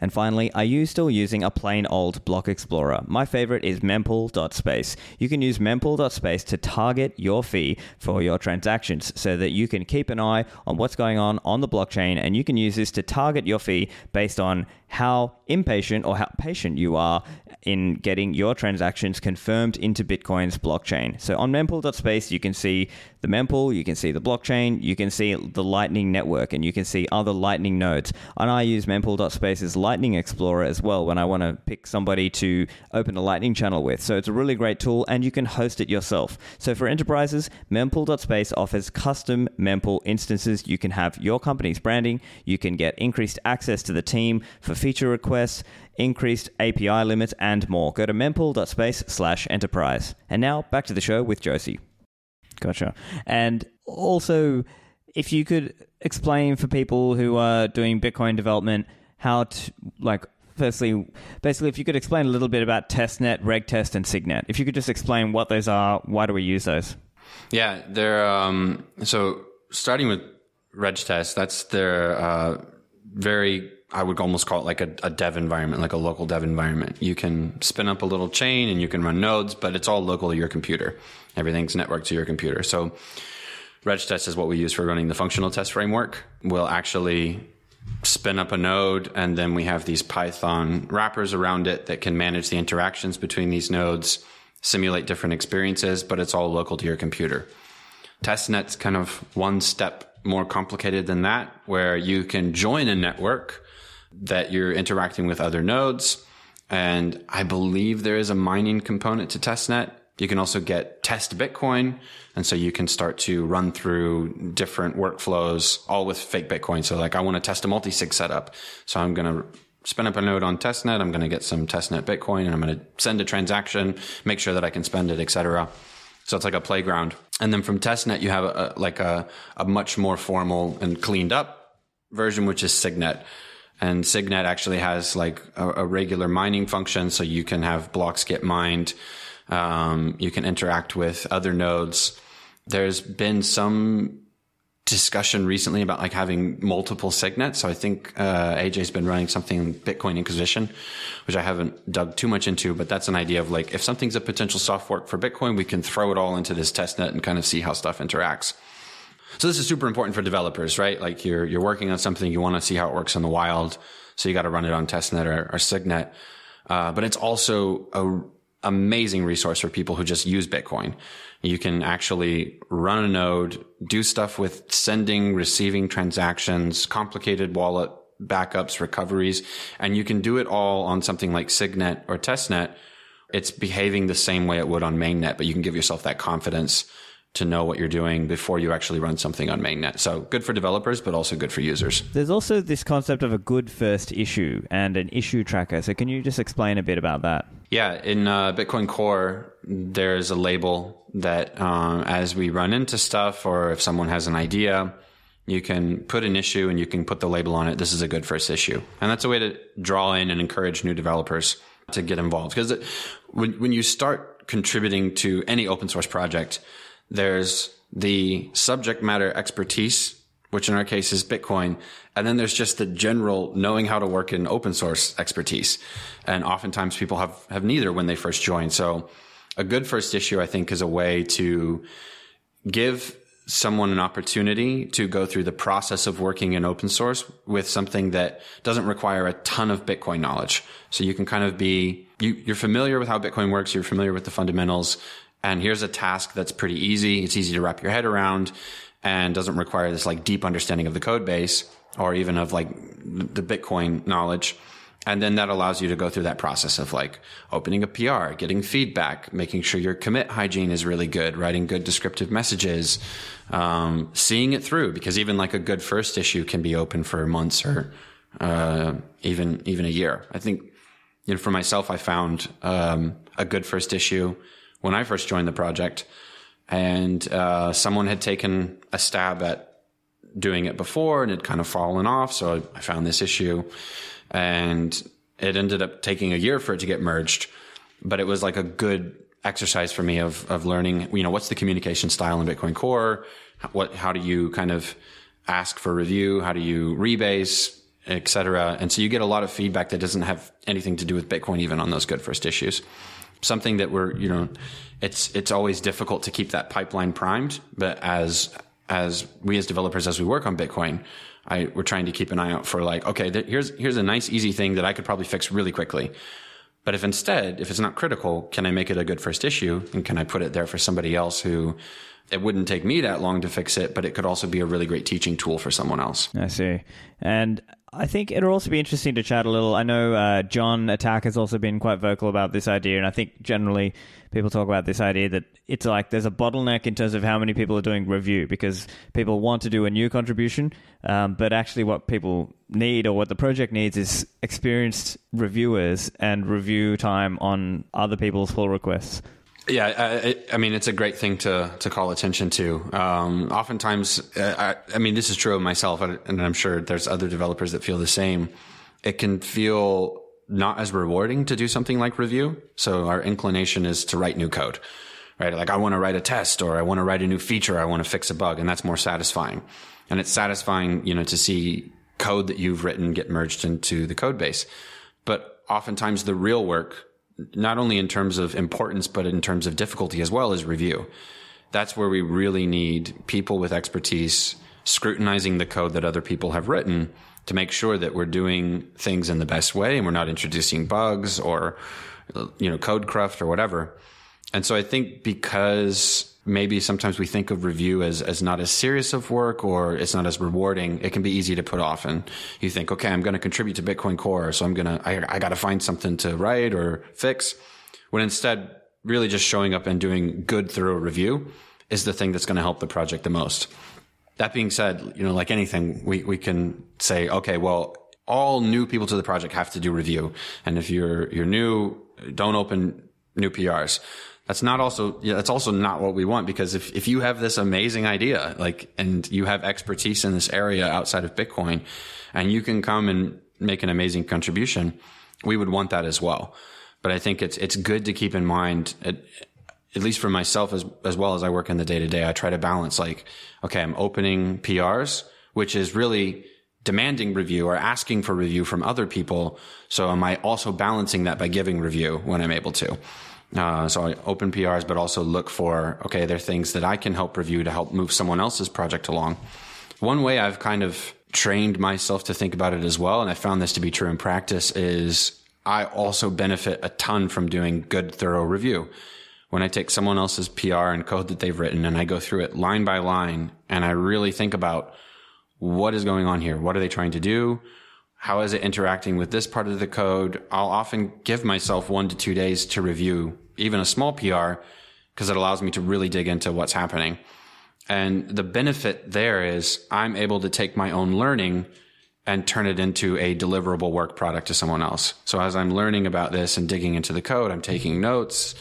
And finally, are you still using a plain old block explorer? My favorite is mempool.space. You can use mempool.space to target your fee for your transactions so that you can keep an eye on what's going on on the blockchain and you can use this to target your fee based on how impatient or how patient you are in getting your transactions confirmed into Bitcoin's blockchain. So on mempool.space, you can see the mempool, you can see the blockchain, you can see the Lightning network, and you can see other Lightning nodes. And I use mempool.space's Lightning Explorer as well when I want to pick somebody to open a Lightning channel with. So it's a really great tool, and you can host it yourself. So for enterprises, mempool.space offers custom mempool instances. You can have your company's branding, you can get increased access to the team for feature requests, increased API limits, and more. Go to mempool.space slash enterprise. And now back to the show with Josie. Gotcha. And also, if you could explain for people who are doing Bitcoin development how to, like, firstly, basically, if you could explain a little bit about testnet, regtest, and signet. If you could just explain what those are, why do we use those? Yeah, they're um, so starting with regtest. That's their uh, very I would almost call it like a, a, dev environment, like a local dev environment. You can spin up a little chain and you can run nodes, but it's all local to your computer. Everything's networked to your computer. So regtest is what we use for running the functional test framework. We'll actually spin up a node and then we have these Python wrappers around it that can manage the interactions between these nodes, simulate different experiences, but it's all local to your computer. Testnet's kind of one step more complicated than that, where you can join a network that you're interacting with other nodes. And I believe there is a mining component to testnet. You can also get test Bitcoin. And so you can start to run through different workflows, all with fake Bitcoin. So like I want to test a multi-sig setup. So I'm going to spin up a node on testnet. I'm going to get some testnet Bitcoin and I'm going to send a transaction, make sure that I can spend it, etc. So it's like a playground. And then from testnet, you have a, like a, a much more formal and cleaned up version, which is Signet. And Signet actually has like a, a regular mining function. So you can have blocks get mined. Um, you can interact with other nodes. There's been some discussion recently about like having multiple signets. So I think uh, AJ's been running something Bitcoin Inquisition, which I haven't dug too much into, but that's an idea of like if something's a potential soft fork for Bitcoin, we can throw it all into this testnet and kind of see how stuff interacts. So this is super important for developers, right? Like you're you're working on something, you want to see how it works in the wild, so you got to run it on testnet or, or Signet. Uh, but it's also a amazing resource for people who just use Bitcoin. You can actually run a node, do stuff with sending, receiving transactions, complicated wallet backups, recoveries, and you can do it all on something like Signet or Testnet. It's behaving the same way it would on mainnet, but you can give yourself that confidence to know what you're doing before you actually run something on mainnet. So good for developers, but also good for users. There's also this concept of a good first issue and an issue tracker. So can you just explain a bit about that? Yeah, in uh, Bitcoin Core, there's a label that um, as we run into stuff or if someone has an idea, you can put an issue and you can put the label on it. This is a good first issue. And that's a way to draw in and encourage new developers to get involved. Because when, when you start contributing to any open source project, there's the subject matter expertise, which in our case is Bitcoin. And then there's just the general knowing how to work in open source expertise. And oftentimes people have, have neither when they first join. So a good first issue, I think, is a way to give someone an opportunity to go through the process of working in open source with something that doesn't require a ton of Bitcoin knowledge. So you can kind of be, you, you're familiar with how Bitcoin works. You're familiar with the fundamentals. And here's a task that's pretty easy. It's easy to wrap your head around and doesn't require this like deep understanding of the code base or even of like the Bitcoin knowledge. And then that allows you to go through that process of like opening a PR, getting feedback, making sure your commit hygiene is really good, writing good descriptive messages, um, seeing it through because even like a good first issue can be open for months or, uh, even, even a year. I think, you know, for myself, I found, um, a good first issue when I first joined the project, and uh, someone had taken a stab at doing it before and had kind of fallen off. So I found this issue, and it ended up taking a year for it to get merged. But it was like a good exercise for me of of learning. You know, what's the communication style in Bitcoin Core? What how do you kind of ask for review? How do you rebase? etc. And so you get a lot of feedback that doesn't have anything to do with Bitcoin, even on those good first issues something that we're you know it's it's always difficult to keep that pipeline primed but as as we as developers as we work on bitcoin I, we're trying to keep an eye out for like okay th- here's here's a nice easy thing that i could probably fix really quickly but if instead if it's not critical can i make it a good first issue and can i put it there for somebody else who it wouldn't take me that long to fix it, but it could also be a really great teaching tool for someone else. I see. And I think it'll also be interesting to chat a little. I know uh, Jon Atack has also been quite vocal about this idea, and I think generally people talk about this idea that it's like there's a bottleneck in terms of how many people are doing review because people want to do a new contribution, um, but actually what people need or what the project needs is experienced reviewers and review time on other people's pull requests. Yeah, I, I, mean, it's a great thing to to call attention to. Um, oftentimes, uh, I, I, mean, this is true of myself, and I'm sure there's other developers that feel the same. It can feel not as rewarding to do something like review. So our inclination is to write new code, right? Like I want to write a test, or I want to write a new feature, I want to fix a bug, and that's more satisfying. And it's satisfying, you know, to see code that you've written get merged into the code base. But oftentimes, the real work not only in terms of importance, but in terms of difficulty as well as review. That's where we really need people with expertise scrutinizing the code that other people have written to make sure that we're doing things in the best way and we're not introducing bugs or, you know, code cruft or whatever. And so I think because maybe sometimes we think of review as, as not as serious of work or it's not as rewarding, it can be easy to put off. And you think, okay, I'm going to contribute to Bitcoin Core. So I'm going to, I, I got to find something to write or fix. When instead, really just showing up and doing good, thorough review is the thing that's going to help the project the most. That being said, you know, like anything, we, we can say, okay, well, all new people to the project have to do review. And if you're, you're new, don't open new PRs that's not also yeah, that's also not what we want because if, if you have this amazing idea like and you have expertise in this area outside of bitcoin and you can come and make an amazing contribution we would want that as well but i think it's it's good to keep in mind it, at least for myself as as well as I work in the day to day, I try to balance like, okay, I'm opening PRs, which is really demanding review or asking for review from other people. So am I also balancing that by giving review when I'm able to? Uh, so I open PRs, but also look for, okay, there are things that I can help review to help move someone else's project along. One way I've kind of trained myself to think about it as well, and I found this to be true in practice, is I also benefit a ton from doing good, thorough review. When I take someone else's PR and code that they've written and I go through it line by line and I really think about what is going on here? What are they trying to do? How is it interacting with this part of the code? I'll often give myself one to two days to review even a small PR because it allows me to really dig into what's happening. And the benefit there is I'm able to take my own learning and turn it into a deliverable work product to someone else. So as I'm learning about this and digging into the code, I'm taking notes.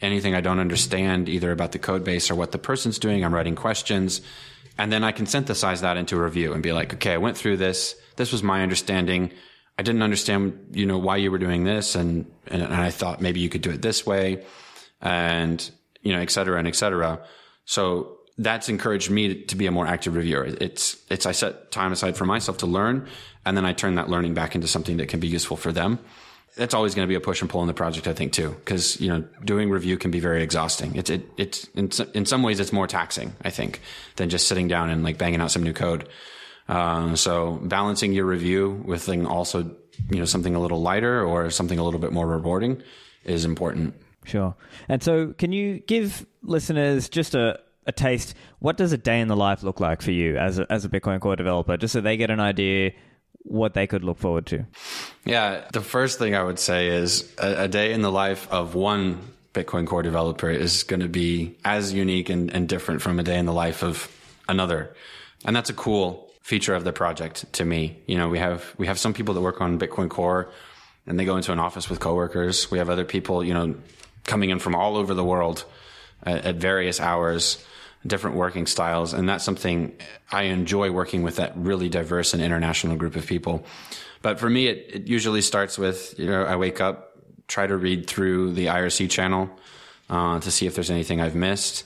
Anything I don't understand, either about the code base or what the person's doing, I'm writing questions. And then I can synthesize that into a review and be like, okay, I went through this. This was my understanding. I didn't understand, you know, why you were doing this. And, and, and I thought maybe you could do it this way and, you know, et cetera and et cetera. So that's encouraged me to be a more active reviewer. It's, it's, I set time aside for myself to learn and then I turn that learning back into something that can be useful for them. That's always going to be a push and pull in the project, I think, too, because, you know, doing review can be very exhausting. It's, it, it's, in, in some ways, it's more taxing, I think, than just sitting down and like banging out some new code. Um, so balancing your review with also, you know, something a little lighter or something a little bit more rewarding is important. Sure. And so, can you give listeners just a, a taste. What does a day in the life look like for you as a, as a Bitcoin Core developer, just so they get an idea what they could look forward to? Yeah, the first thing I would say is a, a day in the life of one Bitcoin Core developer is going to be as unique and, and different from a day in the life of another, and that's a cool feature of the project to me. You know, we have we have some people that work on Bitcoin Core and they go into an office with coworkers. We have other people, you know, coming in from all over the world at, at various hours different working styles. And that's something I enjoy working with that really diverse and international group of people. But for me, it, it usually starts with, you know, I wake up, try to read through the IRC channel uh, to see if there's anything I've missed.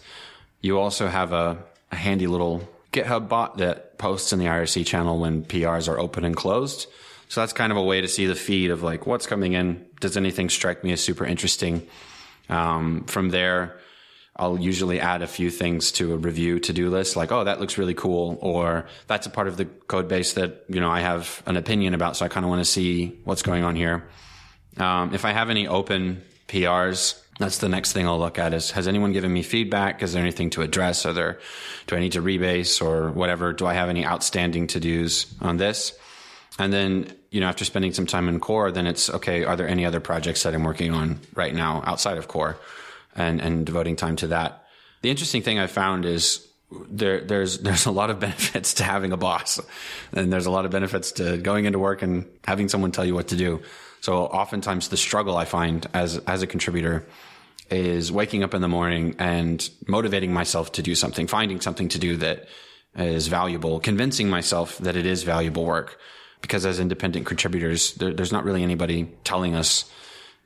You also have a, a handy little GitHub bot that posts in the IRC channel when PRs are open and closed. So that's kind of a way to see the feed of like what's coming in. Does anything strike me as super interesting? Um, from there, I'll usually add a few things to a review to do list, like, oh, that looks really cool, or that's a part of the code base that, you know, I have an opinion about, so I kind of want to see what's going on here. Um, if I have any open PRs, that's the next thing I'll look at is, has anyone given me feedback? Is there anything to address? Are there, do I need to rebase or whatever? Do I have any outstanding to dos on this? And then, you know, after spending some time in core, then it's okay, are there any other projects that I'm working on right now outside of core? and, and devoting time to that. The interesting thing I found is there, there's, there's a lot of benefits to having a boss and there's a lot of benefits to going into work and having someone tell you what to do. So oftentimes the struggle I find as, as a contributor is waking up in the morning and motivating myself to do something, finding something to do that is valuable, convincing myself that it is valuable work. Because as independent contributors, there, there's not really anybody telling us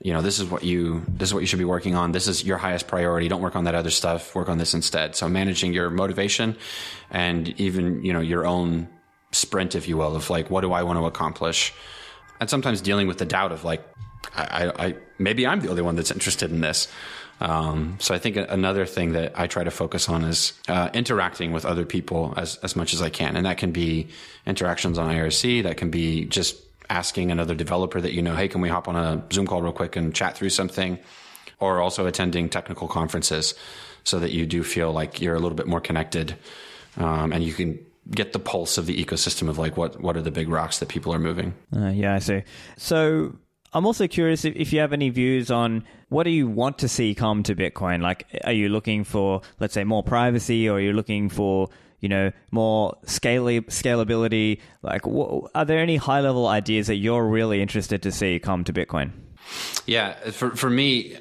you know, this is what you, this is what you should be working on. This is your highest priority. Don't work on that other stuff. Work on this instead. So managing your motivation and even, you know, your own sprint, if you will, of like, what do I want to accomplish? And sometimes dealing with the doubt of like, I, I, maybe I'm the only one that's interested in this. Um, so I think another thing that I try to focus on is uh, interacting with other people as as much as I can, and that can be interactions on IRC. That can be just asking another developer that you know, hey, can we hop on a Zoom call real quick and chat through something? Or also attending technical conferences so that you do feel like you're a little bit more connected um, and you can get the pulse of the ecosystem of like what what are the big rocks that people are moving. Uh, yeah, I see. So I'm also curious if, you have any views on what do you want to see come to Bitcoin? Like, are you looking for, let's say, more privacy, or are you looking for you know, more scale- scalability? Like, wh- are there any high level ideas that you're really interested to see come to Bitcoin? Yeah, for for me,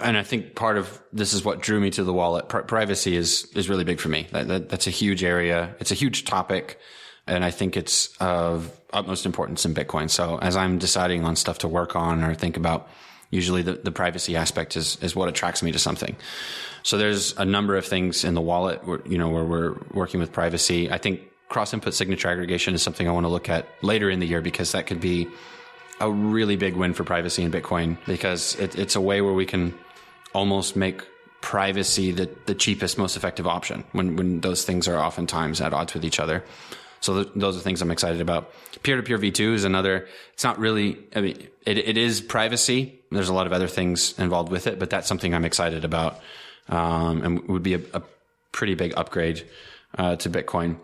and I think part of this is what drew me to the wallet. Pri- privacy is is really big for me. That, that, that's a huge area. It's a huge topic, and I think it's of utmost importance in Bitcoin. So as I'm deciding on stuff to work on or think about, Usually the, the privacy aspect is, is what attracts me to something. So there's a number of things in the wallet, where, you know, where we're working with privacy. I think cross input signature aggregation is something I want to look at later in the year because that could be a really big win for privacy in Bitcoin because it, it's a way where we can almost make privacy the, the cheapest, most effective option when, when those things are oftentimes at odds with each other. So th- those are things I'm excited about. Peer to peer V2 is another, it's not really, I mean, it, it is privacy. There's a lot of other things involved with it, but that's something I'm excited about. Um, and would be a, a pretty big upgrade, uh, to Bitcoin.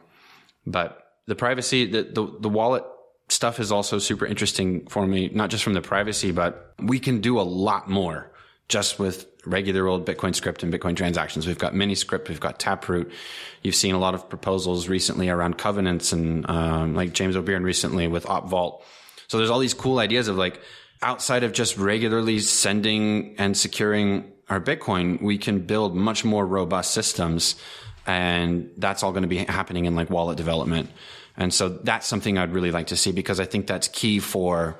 But the privacy, the, the, the wallet stuff is also super interesting for me, not just from the privacy, but we can do a lot more just with regular old Bitcoin script and Bitcoin transactions. We've got Miniscript, we've got Taproot. You've seen a lot of proposals recently around covenants and um, like James O'Beirne recently with OpVault. So there's all these cool ideas of like outside of just regularly sending and securing our Bitcoin, we can build much more robust systems. And that's all going to be happening in like wallet development. And so that's something I'd really like to see because I think that's key for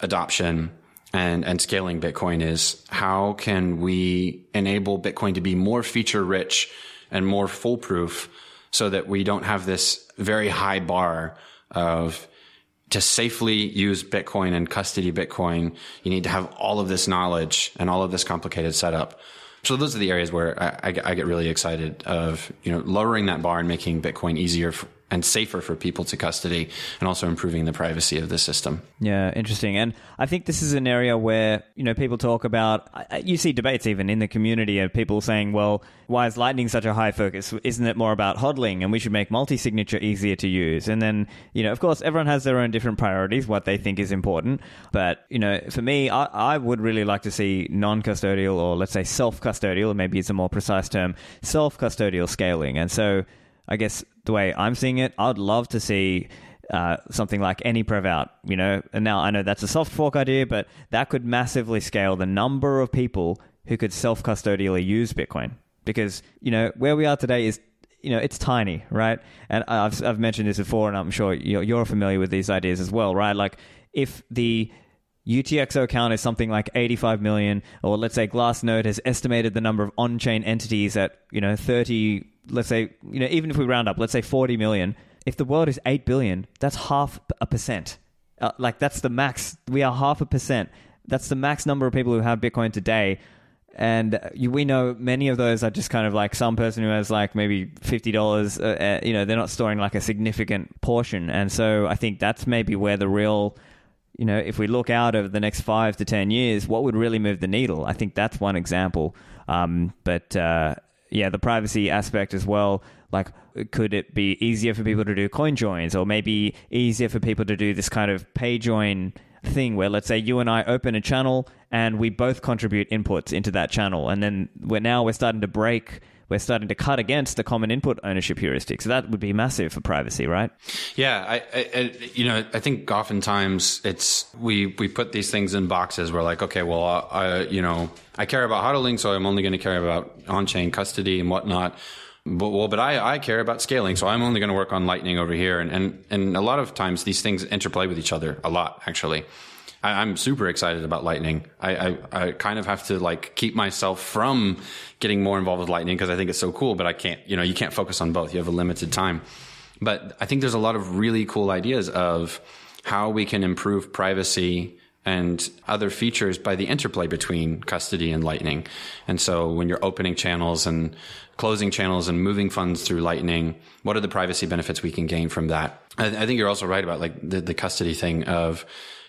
adoption and, and scaling Bitcoin is how can we enable Bitcoin to be more feature rich and more foolproof so that we don't have this very high bar of to safely use Bitcoin and custody Bitcoin, you need to have all of this knowledge and all of this complicated setup. So those are the areas where I, I, get really excited of, you know, lowering that bar and making Bitcoin easier for, and safer for people to custody and also improving the privacy of the system. Yeah, interesting. And I think this is an area where, you know, people talk about, you see debates even in the community of people saying, well, why is Lightning such a high focus? Isn't it more about hodling and we should make multi signature easier to use? And then, you know, of course, everyone has their own different priorities, what they think is important. But, you know, for me, I, I would really like to see non custodial or let's say self-custodial, maybe it's a more precise term, self custodial scaling. And so, I guess the way I'm seeing it, I'd love to see uh, something like AnyPrevOut, you know. And now I know that's a soft fork idea, but that could massively scale the number of people who could self custodially use Bitcoin. Because, you know, where we are today is, you know, it's tiny, right? And I've, I've mentioned this before, and I'm sure you're, you're familiar with these ideas as well, right? Like, if the UTXO count is something like 85 million, or let's say Glassnode has estimated the number of on-chain entities at you know 30 let's say, you know, even if we round up, let's say 40 million, if the world is 8 billion, that's half a percent. Uh, like, that's the max. We are half a percent. That's the max number of people who have Bitcoin today. And uh, you, we know many of those are just kind of like some person who has like maybe $50, uh, uh, you know, they're not storing like a significant portion. And so I think that's maybe where the real you know, if we look out over the next five to 10 years, what would really move the needle? I think that's one example. Um, but uh, yeah, the privacy aspect as well. Like, could it be easier for people to do coin joins, or maybe easier for people to do this kind of pay join thing where, let's say, you and I open a channel and we both contribute inputs into that channel, and then we're now we're starting to break we're starting to cut against the common input ownership heuristic. So that would be massive for privacy, right? Yeah, I, I, you know, I think oftentimes it's we we put these things in boxes. We're like, okay, well, I, you know, I care about hodling, so I'm only going to care about on-chain custody and whatnot. But, well, but I, I care about scaling, so I'm only going to work on Lightning over here. And, and and a lot of times these things interplay with each other a lot, actually. I, am super excited about Lightning. I, I, I, kind of have to like keep myself from getting more involved with Lightning because I think it's so cool, but I can't, you know, you can't focus on both. You have a limited time. But I think there's a lot of really cool ideas of how we can improve privacy and other features by the interplay between custody and Lightning. And so when you're opening channels and closing channels and moving funds through Lightning, what are the privacy benefits we can gain from that? I, I think you're also right about like the, the custody thing of,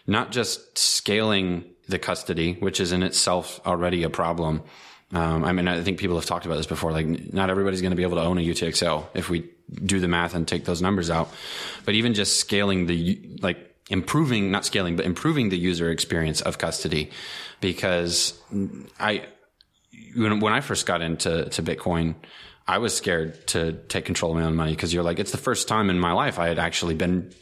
not just scaling the custody, which is in itself already a problem. Um, I mean, I think people have talked about this before. Like, not everybody's going to be able to own a UTXO if we do the math and take those numbers out. But even just scaling the, like, improving, not scaling, but improving the user experience of custody. Because I, when, when I first got into to Bitcoin, I was scared to take control of my own money because you're like, it's the first time in my life I had actually been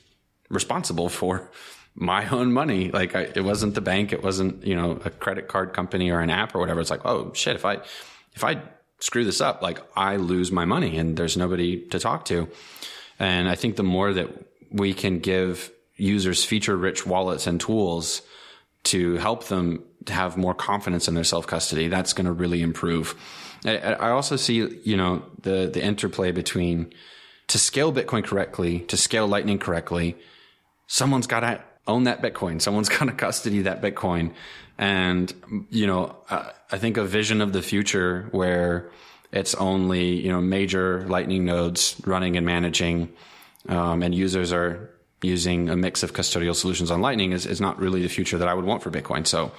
responsible for my own money. Like I, it wasn't the bank, it wasn't you know a credit card company or an app or whatever. It's like oh shit, if I if I screw this up, like I lose my money and there's nobody to talk to. And I think the more that we can give users feature rich wallets and tools to help them have more confidence in their self custody, that's going to really improve. I, I also see, you know, the, the interplay between to scale Bitcoin correctly, to scale Lightning correctly, someone's got to own that Bitcoin. Someone's going to custody that Bitcoin. And, you know, I think a vision of the future where it's only, you know, major Lightning nodes running and managing, um, and users are using a mix of custodial solutions on Lightning is, is not really the future that I would want for Bitcoin. So,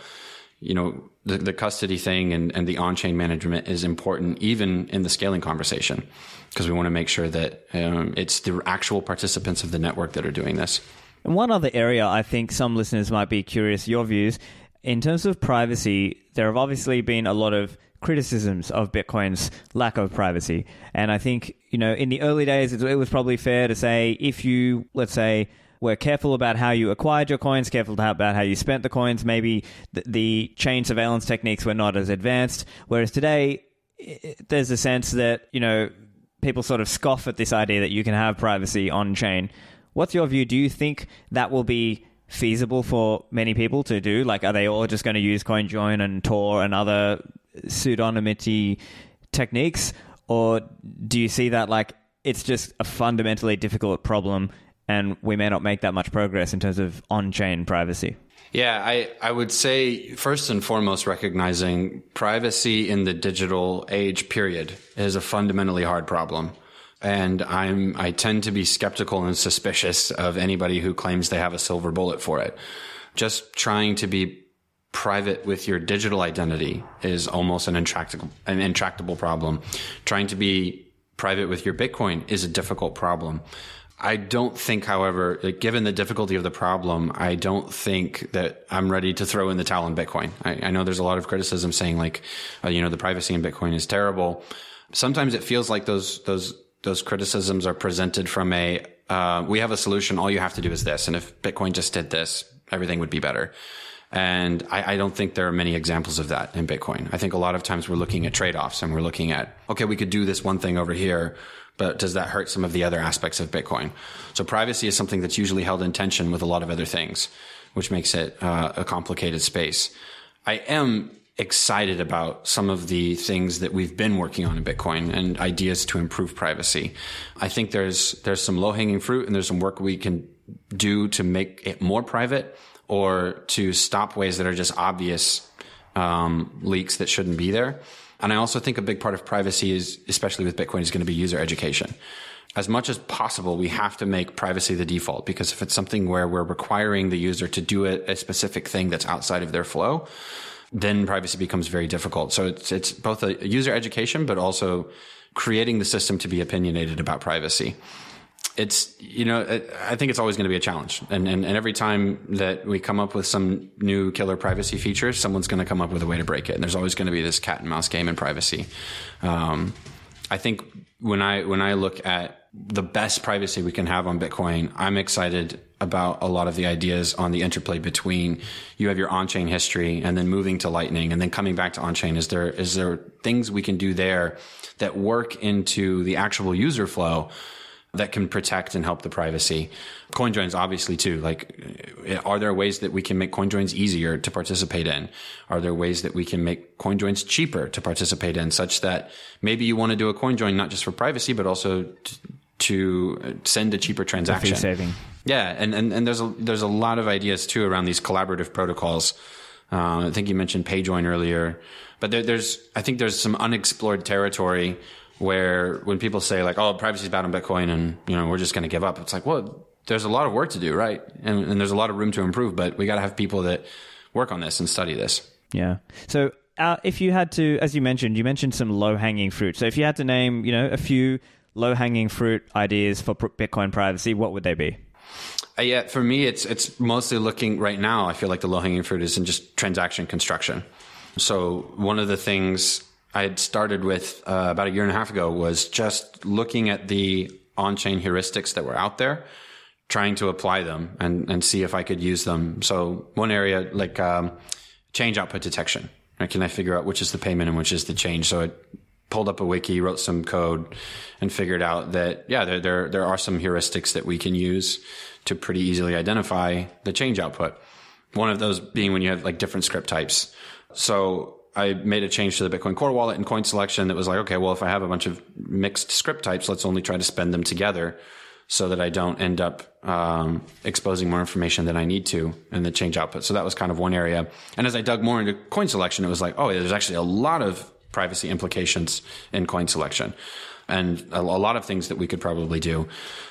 you know, the, the custody thing and, and the on-chain management is important even in the scaling conversation because we want to make sure that um, it's the actual participants of the network that are doing this. And one other area I think some listeners might be curious your views in terms of privacy. There have obviously been a lot of criticisms of Bitcoin's lack of privacy, and I think you know in the early days it was probably fair to say if you let's say were careful about how you acquired your coins, careful about how you spent the coins. Maybe the, the chain surveillance techniques were not as advanced. Whereas today, there's a sense that, you know, people sort of scoff at this idea that you can have privacy on chain. What's your view? Do you think that will be feasible for many people to do? Like, are they all just going to use CoinJoin and Tor and other pseudonymity techniques? Or do you see that like it's just a fundamentally difficult problem and we may not make that much progress in terms of on-chain privacy. Yeah, I, I would say first and foremost, recognizing privacy in the digital age period is a fundamentally hard problem. And I'm, I tend to be skeptical and suspicious of anybody who claims they have a silver bullet for it. Just trying to be private with your digital identity is almost an intractable, an intractable problem. Trying to be private with your Bitcoin is a difficult problem. I don't think, however, given the difficulty of the problem, I don't think that I'm ready to throw in the towel on Bitcoin. I, I know there's a lot of criticism saying like, uh, you know, the privacy in Bitcoin is terrible. Sometimes it feels like those those those criticisms are presented from a uh, we have a solution. All you have to do is this, and if Bitcoin just did this, everything would be better. And I, I, don't think there are many examples of that in Bitcoin. I think a lot of times we're looking at trade offs and we're looking at, okay, we could do this one thing over here but does that hurt some of the other aspects of Bitcoin? So privacy is something that's usually held in tension with a lot of other things, which makes it uh, a complicated space. I am excited about some of the things that we've been working on in Bitcoin and ideas to improve privacy. I think there's there's some low hanging fruit and there's some work we can do to make it more private or to stop ways that are just obvious um, leaks that shouldn't be there. And I also think a big part of privacy is, especially with Bitcoin, is going to be user education. As much as possible, we have to make privacy the default because if it's something where we're requiring the user to do a, a specific thing that's outside of their flow, then privacy becomes very difficult. So it's, it's both a user education, but also creating the system to be opinionated about privacy it's you know I think it's always going to be a challenge, and, and and every time that we come up with some new killer privacy feature, someone's going to come up with a way to break it, and there's always going to be this cat and mouse game in privacy. Um, I think when I when I look at the best privacy we can have on Bitcoin, I'm excited about a lot of the ideas on the interplay between you have your on-chain history and then moving to Lightning and then coming back to on-chain. Is there is there things we can do there that work into the actual user flow? that can protect and help the privacy. CoinJoins, obviously, too. Like, are there ways that we can make CoinJoins easier to participate in? Are there ways that we can make CoinJoins cheaper to participate in, such that maybe you want to do a CoinJoin not just for privacy, but also to, to send a cheaper transaction? Fee saving. Yeah, and, and, and there's a there's a lot of ideas too around these collaborative protocols. Uh, I think you mentioned PayJoin earlier, but there, there's I think there's some unexplored territory where when people say like, "Oh, privacy is bad on Bitcoin," and you know we're just going to give up, it's like, well, there's a lot of work to do, right? And, and there's a lot of room to improve, but we got to have people that work on this and study this. Yeah. So uh, if you had to, as you mentioned, you mentioned some low hanging fruit. So if you had to name, you know, a few low hanging fruit ideas for Bitcoin privacy, what would they be? Uh, yeah, for me, it's it's mostly looking right now. I feel like the low hanging fruit is in just transaction construction. So one of the things I had started with uh, about a year and a half ago was just looking at the on-chain heuristics that were out there, trying to apply them and, and see if I could use them. So one area like um, change output detection. Right? Can I figure out which is the payment and which is the change? So I pulled up a wiki, wrote some code, and figured out that yeah, there there, there are some heuristics that we can use to pretty easily identify the change output. One of those being when you have like different script types. So I made a change to the Bitcoin Core wallet and coin selection that was like, okay, well, if I have a bunch of mixed script types, let's only try to spend them together so that I don't end up um, exposing more information than I need to in the change output. So that was kind of one area. And as I dug more into coin selection, it was like, oh, there's actually a lot of privacy implications in coin selection and a, lot of things that we could probably do.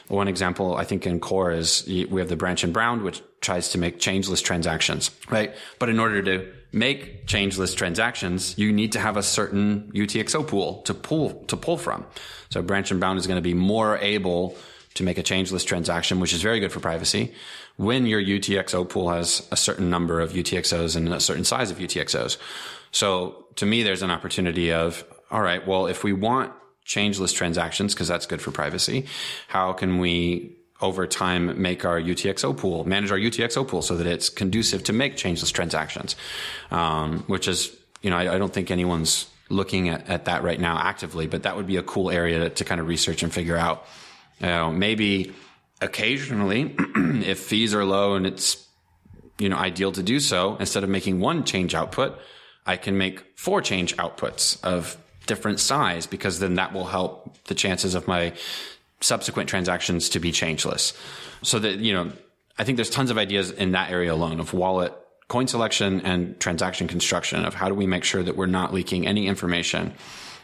One example, I think in core is we have the branch and bound, which tries to make changeless transactions, right? But in order to make changeless transactions, you need to have a certain UTXO pool to pull, to pull from. So branch and bound is going to be more able to make a changeless transaction, which is very good for privacy. When your UTXO pool has a certain number of UTXOs and a certain size of UTXOs. So to me, there's an opportunity of, all right, well, if we want changeless transactions because that's good for privacy. How can we over time make our UTXO pool, manage our UTXO pool so that it's conducive to make changeless transactions, um, which is, you know, I, I, don't think anyone's looking at, at that right now actively, but that would be a cool area to, to kind of research and figure out. You know, maybe occasionally, if fees are low and it's, you know, ideal to do so, instead of making one change output, I can make four change outputs of different size because then that will help the chances of my subsequent transactions to be changeless. So that, you know, I think there's tons of ideas in that area alone of wallet coin selection and transaction construction of how do we make sure that we're not leaking any information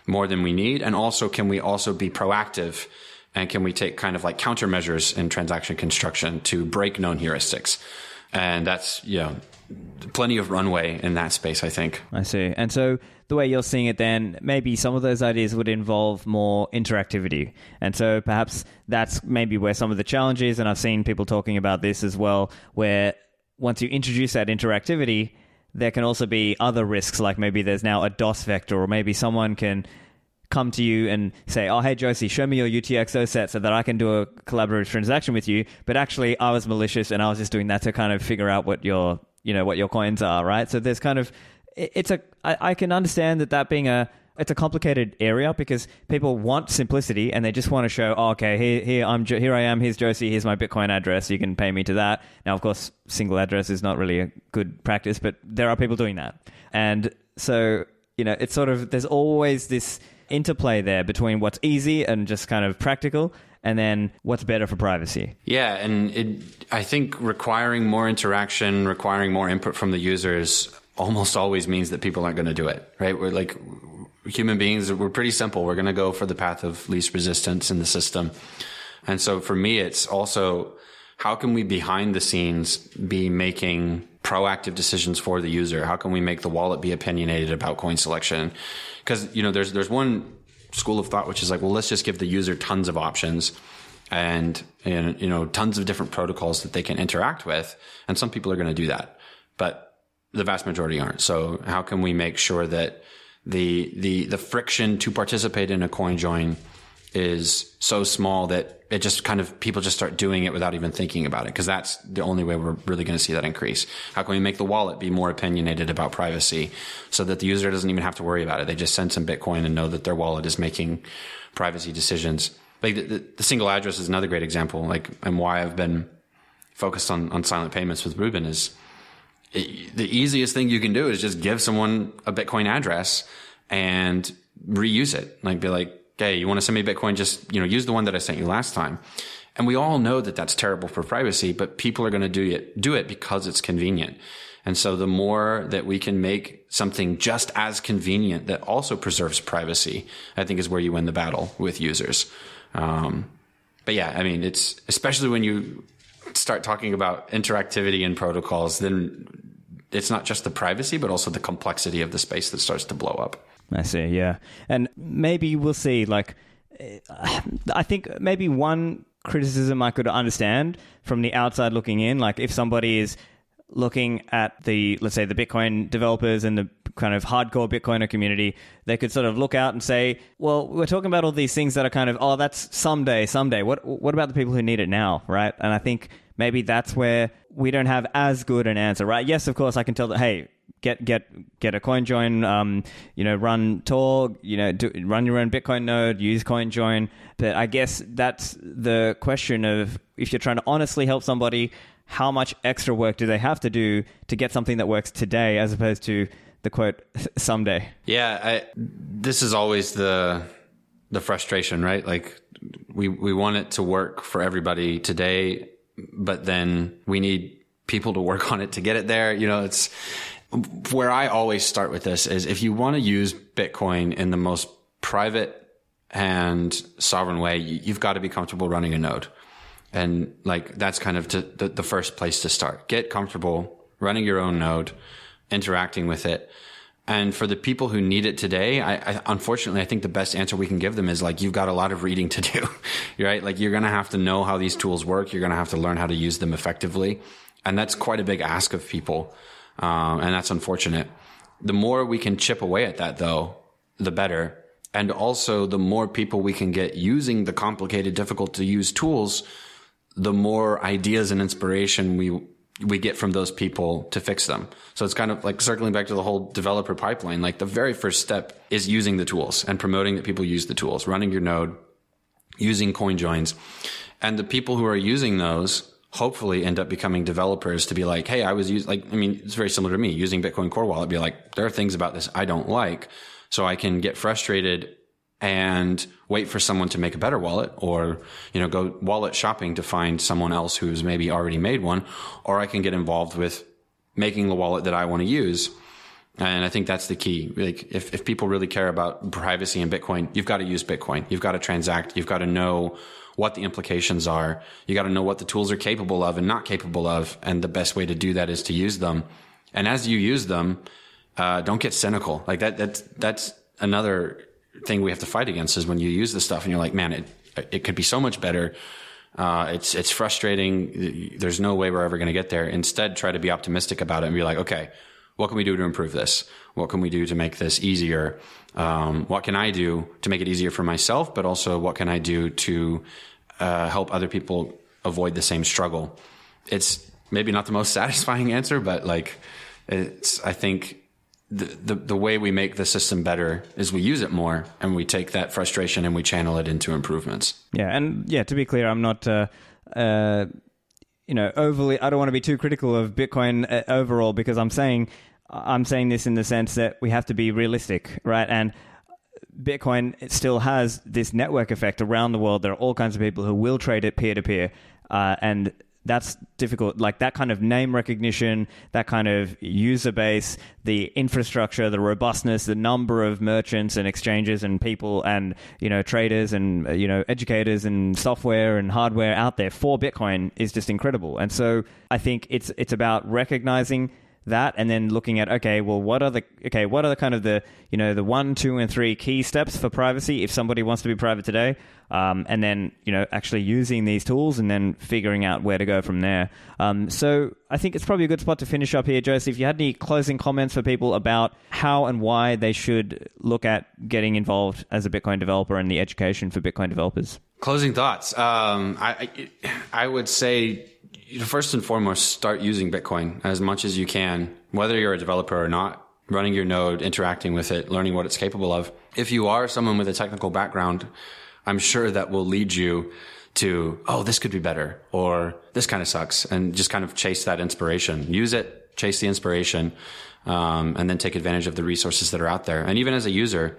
more than we need. And also, can we also be proactive and can we take kind of like countermeasures in transaction construction to break known heuristics? And that's, you know, plenty of runway in that space, I think. I see. And so the way you're seeing it, then maybe some of those ideas would involve more interactivity. And so perhaps that's maybe where some of the challenges, and I've seen people talking about this as well, where once you introduce that interactivity, there can also be other risks, like maybe there's now a DOS vector, or maybe someone can come to you and say, "Oh, hey Josie, show me your UTXO set so that I can do a collaborative transaction with you." But actually, I was malicious and I was just doing that to kind of figure out what your you know what your coins are, right? So there's kind of it's a I, I can understand that that being a it's a complicated area because people want simplicity and they just want to show, oh, okay, here, here I'm, here I am. Here's Josie. Here's my Bitcoin address. You can pay me to that. Now, of course, single address is not really a good practice, but there are people doing that, and so you know, it's sort of there's always this interplay there between what's easy and just kind of practical and then what's better for privacy. Yeah, and it, I think requiring more interaction, requiring more input from the users almost always means that people aren't going to do it, right? We're like human beings, we're pretty simple. We're going to go for the path of least resistance in the system. And so for me, it's also how can we behind the scenes be making proactive decisions for the user? How can we make the wallet be opinionated about coin selection? Because, you know, there's, there's one school of thought, which is like, well, let's just give the user tons of options and, and, you know, tons of different protocols that they can interact with. And some people are going to do that, but the vast majority aren't. So how can we make sure that the, the, the friction to participate in a coin join is so small that it just kind of people just start doing it without even thinking about it because that's the only way we're really going to see that increase. How can we make the wallet be more opinionated about privacy so that the user doesn't even have to worry about it? They just send some Bitcoin and know that their wallet is making privacy decisions. Like the, the, the single address is another great example. Like and why I've been focused on on silent payments with Ruben is it, the easiest thing you can do is just give someone a Bitcoin address and reuse it. Like be like okay, you want to send me Bitcoin? Just, you know, use the one that I sent you last time. And we all know that that's terrible for privacy, but people are going to do it, do it because it's convenient. And so the more that we can make something just as convenient that also preserves privacy, I think is where you win the battle with users. Um, but yeah, I mean, it's especially when you start talking about interactivity and protocols, then it's not just the privacy, but also the complexity of the space that starts to blow up. I see, yeah. And maybe we'll see, like, eh, I think maybe one criticism I could understand from the outside looking in, like if somebody is looking at the, let's say, the Bitcoin developers and the kind of hardcore Bitcoiner community, they could sort of look out and say, well, we're talking about all these things that are kind of, oh, that's someday, someday. What, what about the people who need it now, right? And I think maybe that's where we don't have as good an answer, right? Yes, of course, I can tell that, hey, get get get a coin join, um, you know, run Tor, you know, do, run your own Bitcoin node, use coin join. But I guess that's the question of if you're trying to honestly help somebody, how much extra work do they have to do to get something that works today as opposed to the quote someday? Yeah, I, this is always the the frustration, right? Like we we want it to work for everybody today, but then we need people to work on it to get it there. You know, it's where I always start with this is if you want to use Bitcoin in the most private and sovereign way, you've got to be comfortable running a node. And like that's kind of the, the first place to start. Get comfortable running your own node, interacting with it. And for the people who need it today, I, I, unfortunately, I think the best answer we can give them is like, you've got a lot of reading to do, right? Like you're going to have to know how these tools work. You're going to have to learn how to use them effectively. And that's quite a big ask of people. Um, and that's unfortunate. The more we can chip away at that though, the better. And also the more people we can get using the complicated, difficult to use tools, the more ideas and inspiration we we get from those people to fix them. So it's kind of like circling back to the whole developer pipeline. Like the very first step is using the tools and promoting that people use the tools, running your node, using coin joins. And the people who are using those hopefully end up becoming developers to be like, Hey, I was using, like, I mean, it's very similar to me using Bitcoin Core Wallet, be like, there are things about this I don't like. So I can get frustrated and wait for someone to make a better wallet or, you know, go wallet shopping to find someone else who's maybe already made one, or I can get involved with making the wallet that I want to use. And I think that's the key. Like if, if people really care about privacy in Bitcoin, you've got to use Bitcoin. You've got to transact. You've got to know what the implications are. You got to know what the tools are capable of and not capable of. And the best way to do that is to use them. And as you use them, uh, don't get cynical. Like that, that's, that's another thing we have to fight against is when you use this stuff and you're like, man, it, it could be so much better. Uh, it's, it's frustrating. There's no way we're ever going to get there. Instead, try to be optimistic about it and be like, okay, what can we do to improve this? What can we do to make this easier? Um, what can I do to make it easier for myself? But also, what can I do to uh, help other people avoid the same struggle? It's maybe not the most satisfying answer, but like, it's, I think the, the, the way we make the system better is we use it more and we take that frustration and we channel it into improvements. Yeah, and yeah, to be clear, I'm not, uh, uh, you know, overly. I don't want to be too critical of Bitcoin uh, overall because I'm saying I'm saying this in the sense that we have to be realistic, right? And Bitcoin still has this network effect around the world. There are all kinds of people who will trade it peer to peer, and that's difficult. Like that kind of name recognition, that kind of user base, the infrastructure, the robustness, the number of merchants and exchanges and people and you know traders and uh, you know educators and software and hardware out there for Bitcoin is just incredible. And so I think it's it's about recognizing that and then looking at okay well what are the okay what are the kind of the you know the one two and three key steps for privacy if somebody wants to be private today? Um, and then you know actually using these tools and then figuring out where to go from there. Um, so i think it's probably a good spot to finish up here joseph. If you had any closing comments for people about how and why they should look at getting involved as a bitcoin developer and the education for bitcoin developers? Closing thoughts. Um, I, I, I would say first and foremost, start using Bitcoin as much as you can, whether you're a developer or not, running your node, interacting with it, learning what it's capable of. If you are someone with a technical background, I'm sure that will lead you to, oh, this could be better or this kind of sucks and just kind of chase that inspiration. Use it, chase the inspiration, um, and then take advantage of the resources that are out there. And even as a user,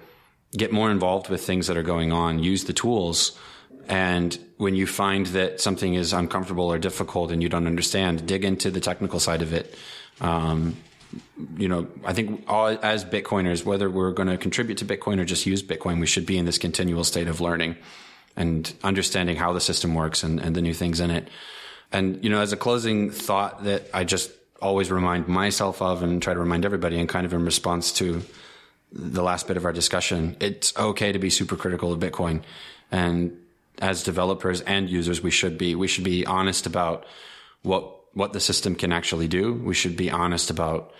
get more involved with things that are going on, use the tools and when you find that something is uncomfortable or difficult and you don't understand, dig into the technical side of it. Um, you know, I think all, as Bitcoiners, whether we're going to contribute to Bitcoin or just use Bitcoin, we should be in this continual state of learning and understanding how the system works and, and the new things in it. And, you know, as a closing thought that I just always remind myself of and try to remind everybody and kind of in response to the last bit of our discussion, it's okay to be super critical of Bitcoin and as developers and users, we should be. We should be honest about what what the system can actually do. We should be honest about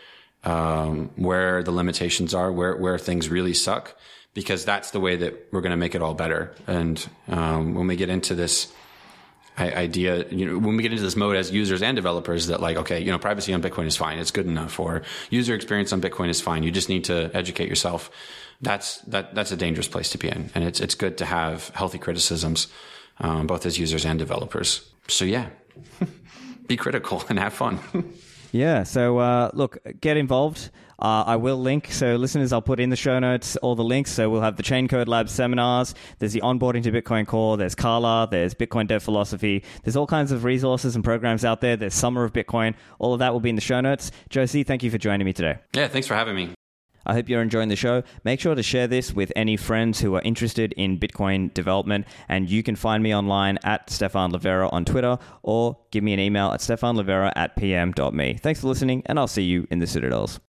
um, where the limitations are, where where things really suck, because that's the way that we're going to make it all better. And um, when we get into this idea, you know, when we get into this mode as users and developers, that like, okay, you know, privacy on Bitcoin is fine, it's good enough, or user experience on Bitcoin is fine. You just need to educate yourself that's that that's a dangerous place to be in, and it's it's good to have healthy criticisms, um, both as users and developers. So yeah. be critical and have fun. Yeah. So uh, look, get involved. Uh, I will link. So listeners, I'll put in the show notes all the links. So we'll have the Chaincode Lab seminars. There's the onboarding to Bitcoin Core. There's Qala. There's Bitcoin Dev Philosophy. There's all kinds of resources and programs out there. There's Summer of Bitcoin. All of that will be in the show notes. Josie, thank you for joining me today. Yeah, thanks for having me. I hope you're enjoying the show. Make sure to share this with any friends who are interested in Bitcoin development. And you can find me online at Stephan Livera on Twitter or give me an email at stephanlivera at pm.me. Thanks for listening, and I'll see you in the Citadels.